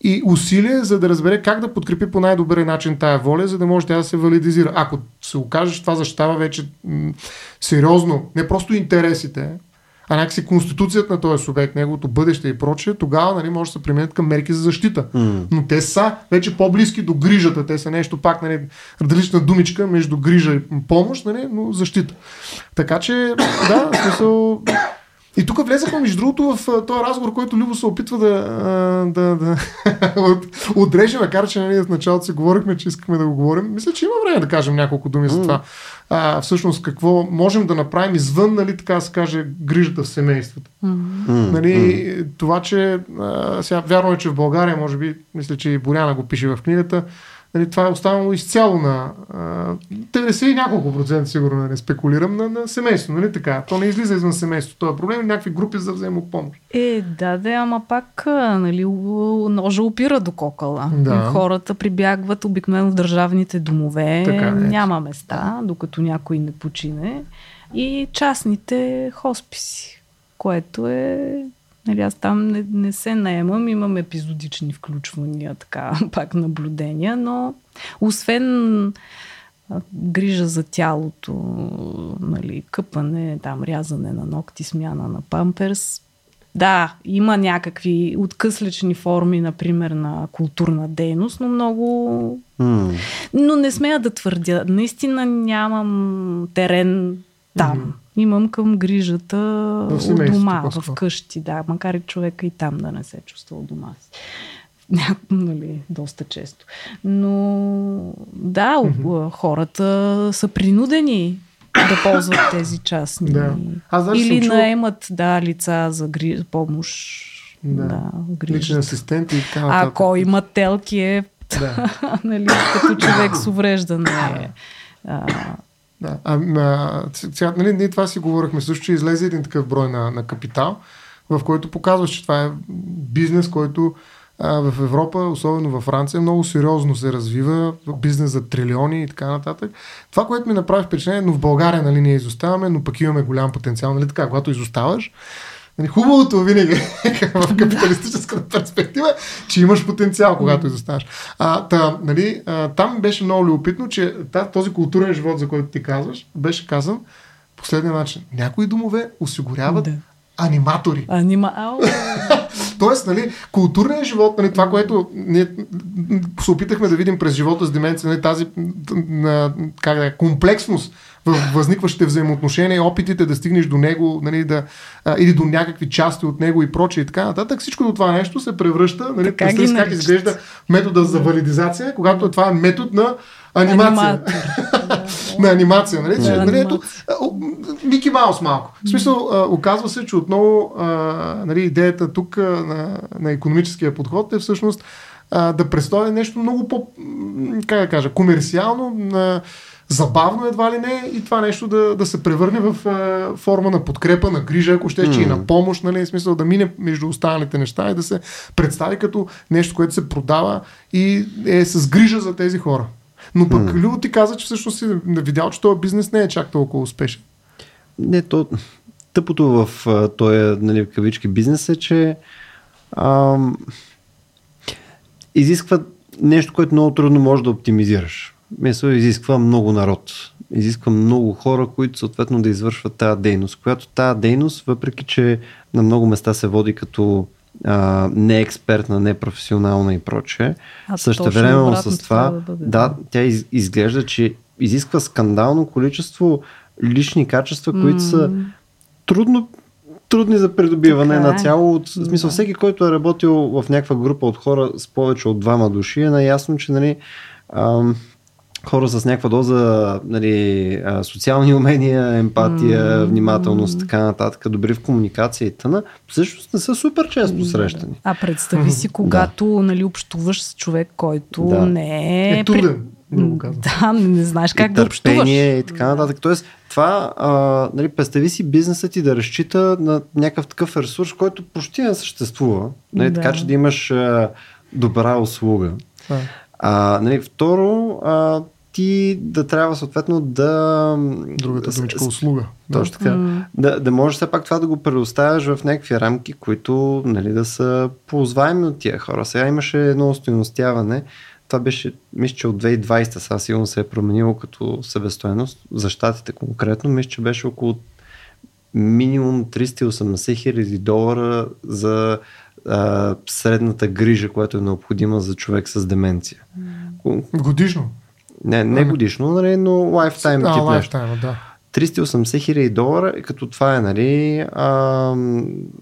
и усилие, за да разбере как да подкрепи по най-добър начин тая воля, за да може тя да се валидизира. Ако се окаже, че това защитава вече м- сериозно, не просто интересите, а някакси конституцията на този субект, неговото бъдеще и прочее, тогава нали, може да се преминат към мерки за защита. Mm. Но те са вече по-близки до грижата. Те са нещо пак, нали, различна думичка между грижа и помощ, нали, но защита. Така че, да, смисъл, и тук влезахме, между другото, в този разговор, който Любо се опитва да, да, да отреже, макар че нали, в началото си говорихме, че искахме да го говорим. Мисля, че има време да кажем няколко думи за това. А, всъщност, какво можем да направим извън, нали, така да се каже, грижата в семейството. Mm-hmm. Нали, това, че а, сега вярно е, че в България, може би, мисля, че и Боряна го пише в книгата, Нали, това е останало изцяло на а, 90 и няколко процента, сигурно не нали, спекулирам, на, на семейство. Нали така? То не излиза извън семейството. Това е проблем някакви групи за взаимопомощ. Е, да, да, ама пак нали, ножа опира до кокала. Да. Хората прибягват обикновено в държавните домове. Така, е. Няма места, докато някой не почине. И частните хосписи, което е Нали, аз там не, не се наемам, имам епизодични включвания, така, пак наблюдения, но освен грижа за тялото, нали, къпане, там рязане на ногти, смяна на памперс. Да, има някакви откъслечни форми, например, на културна дейност, но много... Mm. Но не смея да твърдя. Наистина нямам терен там. Mm имам към грижата в дома, в къщи, да, макар и човека и там да не се чувства у дома си. нали, доста често. Но да, mm-hmm. хората са принудени да ползват тези частни. Да. Аз Или чул- наемат да, лица за гри... помощ. Да. Да, грижат. Личен асистент и така ако има телки е Да. нали, като човек с увреждане. А, Да. А, а, сега, нали, ние това си говорихме също, че излезе един такъв брой на, на капитал, в който показва, че това е бизнес, който а, в Европа, особено във Франция, много сериозно се развива, бизнес за трилиони и така нататък. Това, което ми направи впечатление, но в България нали, ние изоставаме, но пък имаме голям потенциал. Нали, така, когато изоставаш, хубавото винаги в капиталистическата перспектива, е, че имаш потенциал, когато изоставаш. А, та, нали, а, там беше много любопитно, че та, този културен живот, за който ти казваш, беше казан последния начин. Някои домове осигуряват Да. аниматори. анима... Тоест, нали, културният живот, нали, това, което ние се опитахме да видим през живота с деменция, нали, тази как да, комплексност в възникващите взаимоотношения, опитите да стигнеш до него, нали, да, а, или до някакви части от него и прочее и така нататък, всичко до това нещо се превръща, нали, Така представи как изглежда метода за валидизация, когато това е метод на анимация. на анимация, нали? Че, нали ето, Мики Маус малко. В смисъл, а, оказва се, че отново а, нали, идеята тук а, на, на економическия подход е всъщност а, да представя нещо много по, как да кажа, комерциално, а, забавно едва ли не и това нещо да, да се превърне в а, форма на подкрепа, на грижа, ако ще, че и на помощ, нали, в смисъл да мине между останалите неща и да се представи като нещо, което се продава и е с грижа за тези хора. Но пък mm. Любо ти каза, че всъщност си видял, че този бизнес не е чак толкова успешен. Не, то тъпото в този, нали, в кавички бизнес е, че ам, изисква нещо, което много трудно можеш да оптимизираш. Мисъл, изисква много народ. Изисква много хора, които съответно да извършват тази дейност. Която тази дейност, въпреки че на много места се води като а, неекспертна, непрофесионална и прочее, също време с това, да бъде, да, тя из, изглежда, че изисква скандално количество лични качества, които са трудно трудни за придобиване Така е. на цяло. От, в смисъл, Да. всеки, който е работил в някаква група от хора с повече от двама души, е наясно, че нали, ам, хора с някаква доза нали, социални умения, емпатия, М. внимателност, така нататък, добри в комуникация и тъна, всъщност не са супер често срещани. А представи си, когато нали, общуваш с човек, който Да. не е... Е труден. Да, не знаеш как и да общуваш. и така нататък. Тоест, това, а, нали, представи си бизнесът ти да разчита на някакъв такъв ресурс, който почти не съществува. Нали, Да. Така че да имаш а, добра услуга. Да. А, нали, второ, а, ти да трябва съответно да... Другата думичка услуга. Точно така. М. Да, да можеш все пак това да го предоставяш в някакви рамки, които нали, да са ползваеми от тия хора. Сега имаше едно устойностяване. Това беше, мисля, че от 2020 сега сигурно се е променило като себестоеност. За щатите конкретно, мисля, че беше около минимум 380 хиляди долара за а, средната грижа, която е необходима за човек с деменция. Годишно. Не, не годишно, нали, но А, тип нещо. лайфтайм, да. 380 хиляди долара, като това е, нали, а,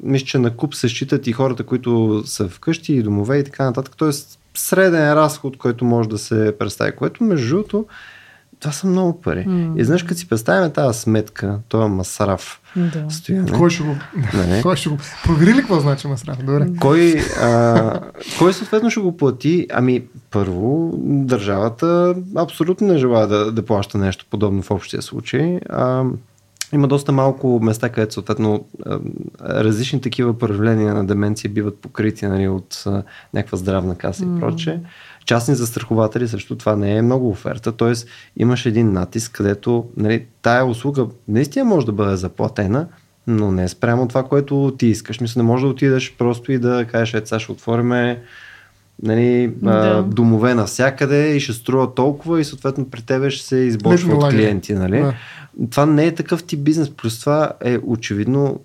мисля, че на куп се считат и хората, които са вкъщи и домове и така нататък. Тоест, среден разход, който може да се представи, което между другото, това са много пари. М. И знаеш, като си представяме тази сметка, този масраф, Да. стояне, Кой ще го... нали, Кой ще го... Провери ли какво значи масрав? Добре. кой, а, кой съответно ще го плати? Ами, първо, държавата абсолютно не желая да, да плаща нещо подобно в общия случай. А, има доста малко места, където съответно различни такива проявления на деменция биват покрити нали, от някаква здравна каса и прочее. Частни застрахователи също това не е много оферта, т.е. имаш един натиск, където нали, тая услуга наистина може да бъде заплатена, но не спрямо това, което ти искаш. Мисля, не може да отидеш просто и да кажеш, ето сега ще отвориме нали, Да. а, домове навсякъде и ще струва толкова и съответно при тебе ще се избочва от клиенти. Нали? Да. Това не е такъв тип бизнес, плюс това е очевидно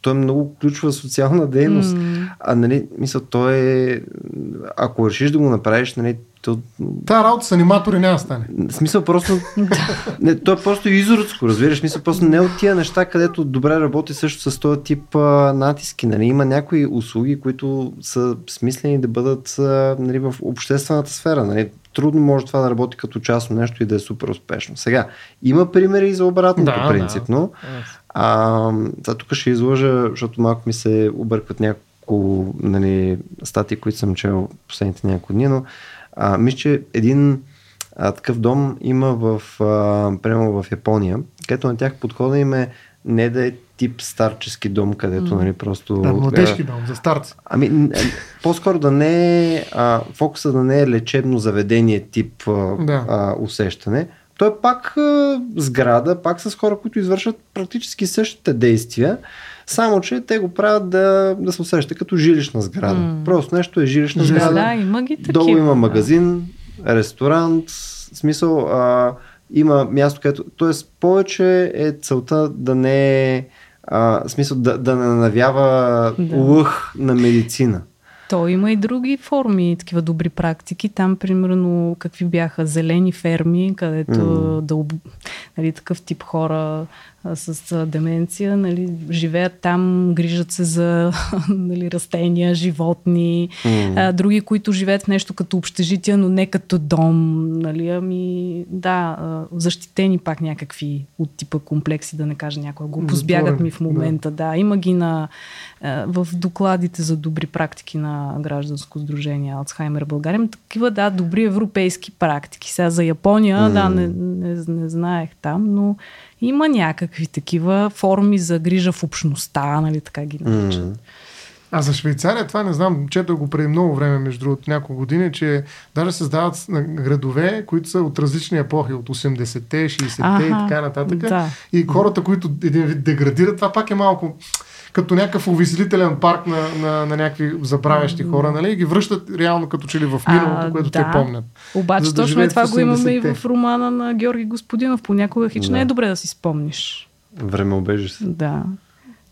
той е много ключова социална дейност. Mm. А, нали, мисля, той е, ако решиш да го направиш, нали, то... Та работа с аниматори няма да стане. В смисъл просто... не, то е просто изродско, разбираш. Мисъл просто не от тия неща, където добре работи също с този тип а, натиски. Нали? Има някои услуги, които са смислени да бъдат а, нали, в обществената сфера. Нали? Трудно може това да работи като частно нещо и да е супер успешно. Сега, има примери и за обратното да, принципно. Да. А, тук ще изложа, защото малко ми се объркват няколко нали, статии, които съм чел последните няколко дни, но а, мисля, че един а, такъв дом има в, а, прямо в Япония, където на тях подхода им е не да е тип старчески дом, където нали, просто... Да, младежки дом, за старци. Ами, е, по-скоро да не е, а, фокуса да не е лечебно заведение тип а, да. а, усещане. Той е пак а, сграда, пак с хора, които извършват практически същите действия, само, че те го правят да, да се усеща като жилищна сграда. Mm. Просто нещо е жилищна сграда. Да, има ги такива. Долу има магазин, ресторант, смисъл, а, има място, където... Тоест, повече е целта да не е а, смисъл да, да не навява да. лъх на медицина. То има и други форми, такива добри практики. Там, примерно, какви бяха зелени ферми, където mm. да, нали, такъв тип хора с деменция, нали, живеят там, грижат се за нали, растения, животни, mm. а, други, които живеят в нещо като общежитие, но не като дом, нали, ами да, защитени пак някакви от типа комплекси, да не кажа някоя глупост, бягат ми в момента, да. да, има ги на, в докладите за добри практики на гражданско сдружение Алцхаймер България, такива, да, добри европейски практики. Сега за Япония, mm. да, не, не, не знаех там, но има някакви такива форми за грижа в общността, нали така ги наричат. Mm. А за Швейцария това не знам, чето го преди много време, между другото, няколко години, че даже създават градове, които са от различни епохи, от 80-те, 60-те и така нататък. Да. И хората, които един вид деградират, това пак е малко като някакъв увеселителен парк на, на, на някакви забравящи хора, нали? И ги връщат реално като че ли в миналото, което да. те помнят. Обаче да точно е това го имаме и в романа на Георги Господинов. Понякога хич да. не е добре да си спомниш. Време обежи се. Да.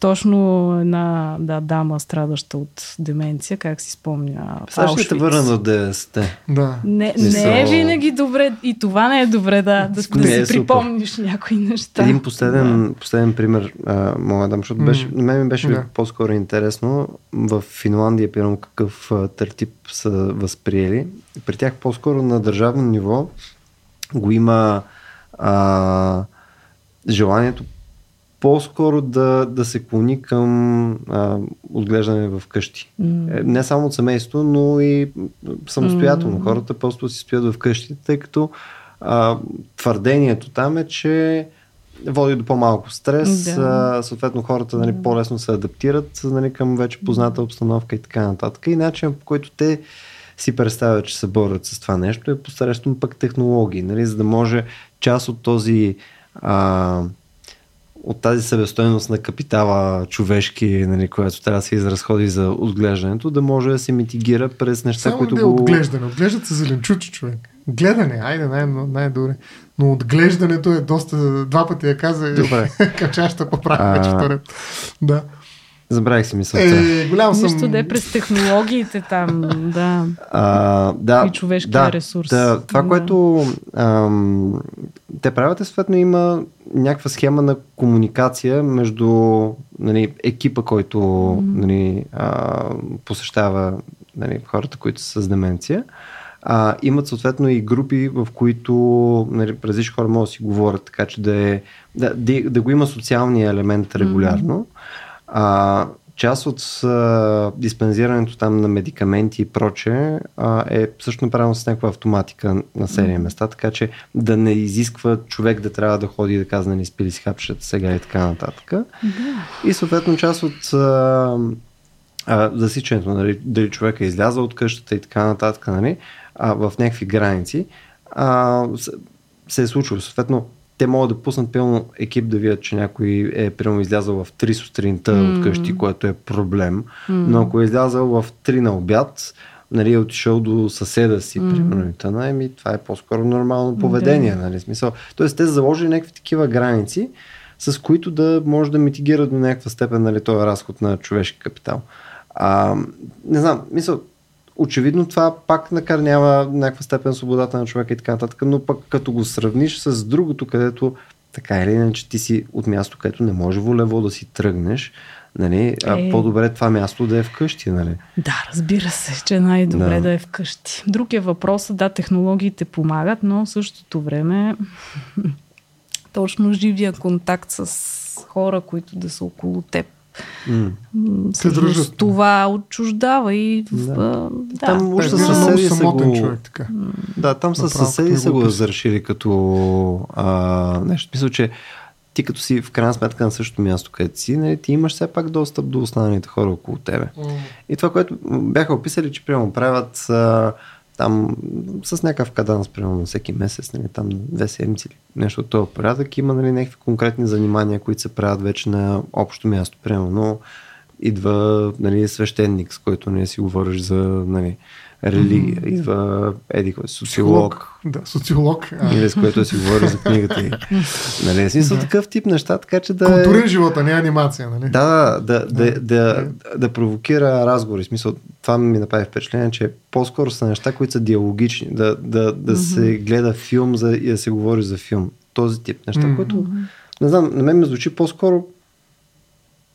Точно една да, дама, страдаща от деменция, как си спомня. Сега ще те върна до 90 Да. Не, не е винаги добре, и това не е добре да, да, да е си припомниш някои неща. Един последен, да. последен пример а, мога да дам, защото беше, на мен ми беше да. по-скоро интересно. В Финландия, примерно, какъв тертип са възприели. При тях по-скоро на държавно ниво го има а, желанието по-скоро да, да се клони към а, отглеждане в къщи. Mm. Не само от семейство, но и самостоятелно. Mm. Хората просто си стоят в къщи, тъй като а, твърдението там е, че води до по-малко стрес, да. а, съответно хората нали, по-лесно се адаптират нали, към вече позната обстановка и така нататък. И начин по който те си представят, че се борят с това нещо е посредством пък технологии, нали, за да може част от този а, от тази себестойност на капитала човешки, нали, която трябва да се изразходи за отглеждането, да може да се митигира през неща, Само които не го... отглеждане. Отглеждат се зеленчуци, човек. Гледане, айде, най- най-добре. Но отглеждането е доста... Два пъти я каза Добре. качаща поправка, че вторят. Да. Забравих си мисълта. Е, голям съм... Нищо да е през технологиите там, да. А, да и човешкия да, ресурс. Да, това, да. което ам, те правят, е съответно има някаква схема на комуникация между нали, екипа, който mm-hmm. нали, а, посещава нали, хората, които са с деменция. А, имат съответно и групи, в които нали, различни хора могат да си говорят, така че да, е, да, да, да го има социалния елемент регулярно. Mm-hmm а, част от а, диспензирането там на медикаменти и проче а, е също направено с някаква автоматика на серия места, така че да не изисква човек да трябва да ходи и да казва, нали, спили си хапчета сега и така нататък. И съответно част от а, а, засичането, нали, дали човек е излязъл от къщата и така нататък, нали, а, в някакви граници, а, се е случило. Съответно, те могат да пуснат пълно екип да видят, че някой е прямо излязъл в 3 сутринта mm. от къщи, което е проблем. Mm. Но ако е излязъл в 3 на обяд, нали, е отишъл до съседа си, mm. примерно, тъна, еми, това е по-скоро нормално поведение, yeah. нали, смисъл. Тоест, те заложили някакви такива граници, с които да може да митигира до някаква степен нали, този разход на човешки капитал. А, не знам, мисъл, очевидно това пак накърнява някаква степен свободата на човека и така нататък, но пък като го сравниш с другото, където така или иначе ти си от място, където не може волево да си тръгнеш, нали, а е... по-добре това място да е вкъщи. Нали? Да, разбира се, че най-добре да. да е вкъщи. Друг е въпросът, да, технологиите помагат, но в същото време точно живия контакт с хора, които да са около теб, Mm. Това отчуждава и да. да. Там уж със съседи са го... човек, така. Да, там със съседи са го разрешили като а, нещо. Мисля, че ти като си в крайна сметка на същото място, където си, нали, ти имаш все пак достъп до останалите хора около тебе. Mm. И това, което бяха описали, че прямо правят а, там с някакъв каданс, примерно всеки месец, нали, там две седмици или нещо от този порядък, има нали, някакви конкретни занимания, които се правят вече на общо място. Примерно идва нали, свещеник, с който не нали, си говориш за нали, религия, mm-hmm. идва еди кой, социолог. Да, социолог. Или с което си говори за книгата. И, нали, смисъл да. такъв тип неща, така че да... Културен е... живот, а не анимация, нали? Да, да, да, да, да, да провокира разговори. Смисъл, това ми направи впечатление, че по-скоро са неща, които са диалогични. Да, да, да mm-hmm. се гледа филм за, и да се говори за филм. Този тип неща, mm-hmm. които, не знам, на мен ме звучи по-скоро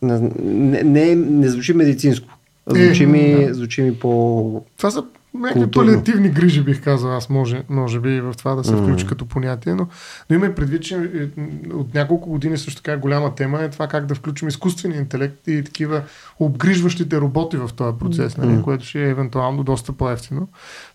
не, не, не, не звучи медицинско. Звучи, е, ми, да. звучи ми по... Това са някакви палиативни грижи, бих казал аз, може, може би в това да се включи mm. като понятие, но, но има предвид, че е, от няколко години също така голяма тема е това как да включим изкуствения интелект и такива обгрижващите роботи в този процес, mm. нали, което ще е евентуално доста по-ефтино,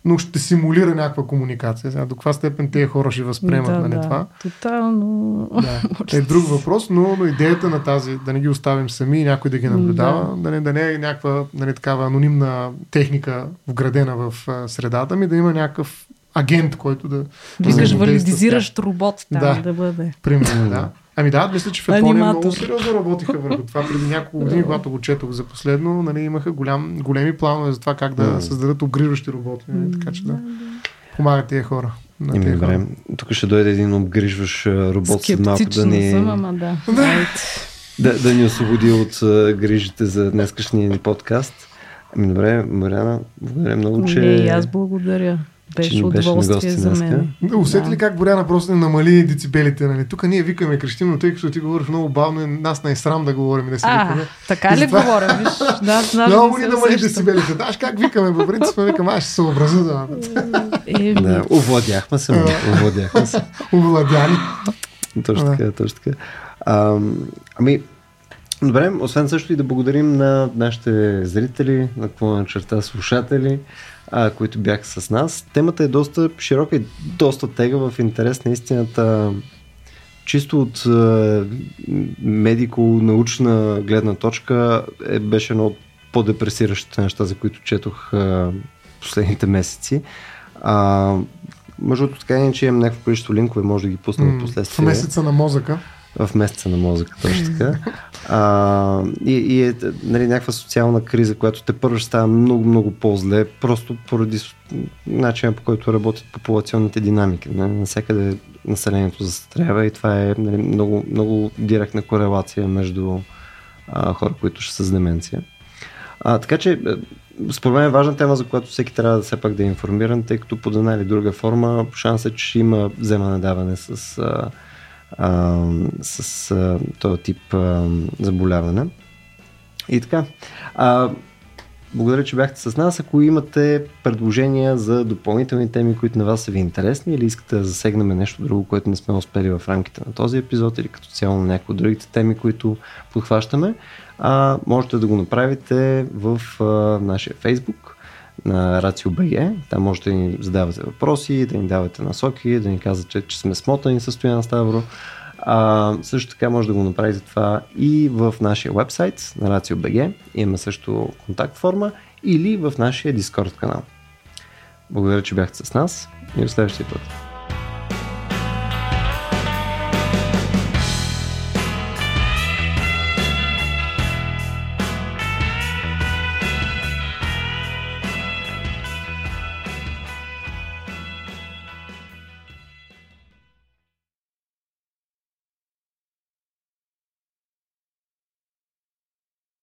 но ще симулира някаква комуникация. Сега, до каква степен тези хора ще възприемат да, нали, да, това? Тотално. Да. Е друг въпрос, но, но идеята на тази, да не ги оставим сами и някой да ги наблюдава, да, да, не, да не е някаква нали, такава анонимна техника вградена в в средата ми, да има някакъв агент, който да. Викаш валидизиращ робот там да, да бъде. Примерно, да. Ами да, мисля, че в Япония много сериозно работиха върху това. Преди няколко години, когато го четох за последно, нали, имаха голям, големи планове за това как да създадат обгрижващи роботи. Нали, така че да помагат тия хора. На Ими, добре. Тук ще дойде един обгрижващ робот след малко да ни... Съм, ама да. да, да ни освободи от грижите за днескашния ни подкаст. Ами добре, Мариана, благодаря много, че... Не, и аз благодаря. Беше удоволствие за мен. Усети да. ли как Боряна просто не намали децибелите? Нали? Тук ние викаме крещим, но тъй като ти говориш много бавно, нас не е срам да говорим да си а, викаме. Така ли това... говоря? Виж, да, знам, много ни намали децибелите. Да, как викаме, по принцип, викаме, аз ще се образа да. Е, да, овладяхме се, овладяхме се. Овладяни. Точно така, точно така. ами, Добре, освен също и да благодарим на нашите зрители, на какво на черта слушатели, а, които бяха с нас. Темата е доста широка и доста тега в интерес на истината. Чисто от медико-научна гледна точка е, беше едно от по-депресиращите неща, за които четох а, последните месеци. А, между така е, че имам някакво количество линкове, може да ги пуснем mm, последствие. В месеца на мозъка в месеца на мозъка, точно така. А, и, и е нали, някаква социална криза, която те първо става много, много по-зле, просто поради начина по който работят популационните динамики. Нали, навсякъде населението застарява и това е нали, много, много директна корелация между а, хора, които ще са с деменция. А, така че, е, според мен е важна тема, за която всеки трябва да все пак да е информиран, тъй като под една или друга форма шансът е, че ще има вземане-даване с а, а, с а, този тип а, заболяване. И така. А, благодаря, че бяхте с нас. Ако имате предложения за допълнителни теми, които на вас са ви интересни или искате да засегнем нещо друго, което не сме успели в рамките на този епизод или като цяло на някои от другите теми, които подхващаме, а, можете да го направите в а, нашия Facebook на Рацио БГ. Там можете да ни задавате въпроси, да ни давате насоки, да ни казвате, че сме смотани с Стоян Ставро. А, също така може да го направите това и в нашия вебсайт на Рацио БГ. Имаме също контакт форма или в нашия Discord канал. Благодаря, че бяхте с нас и до следващия път.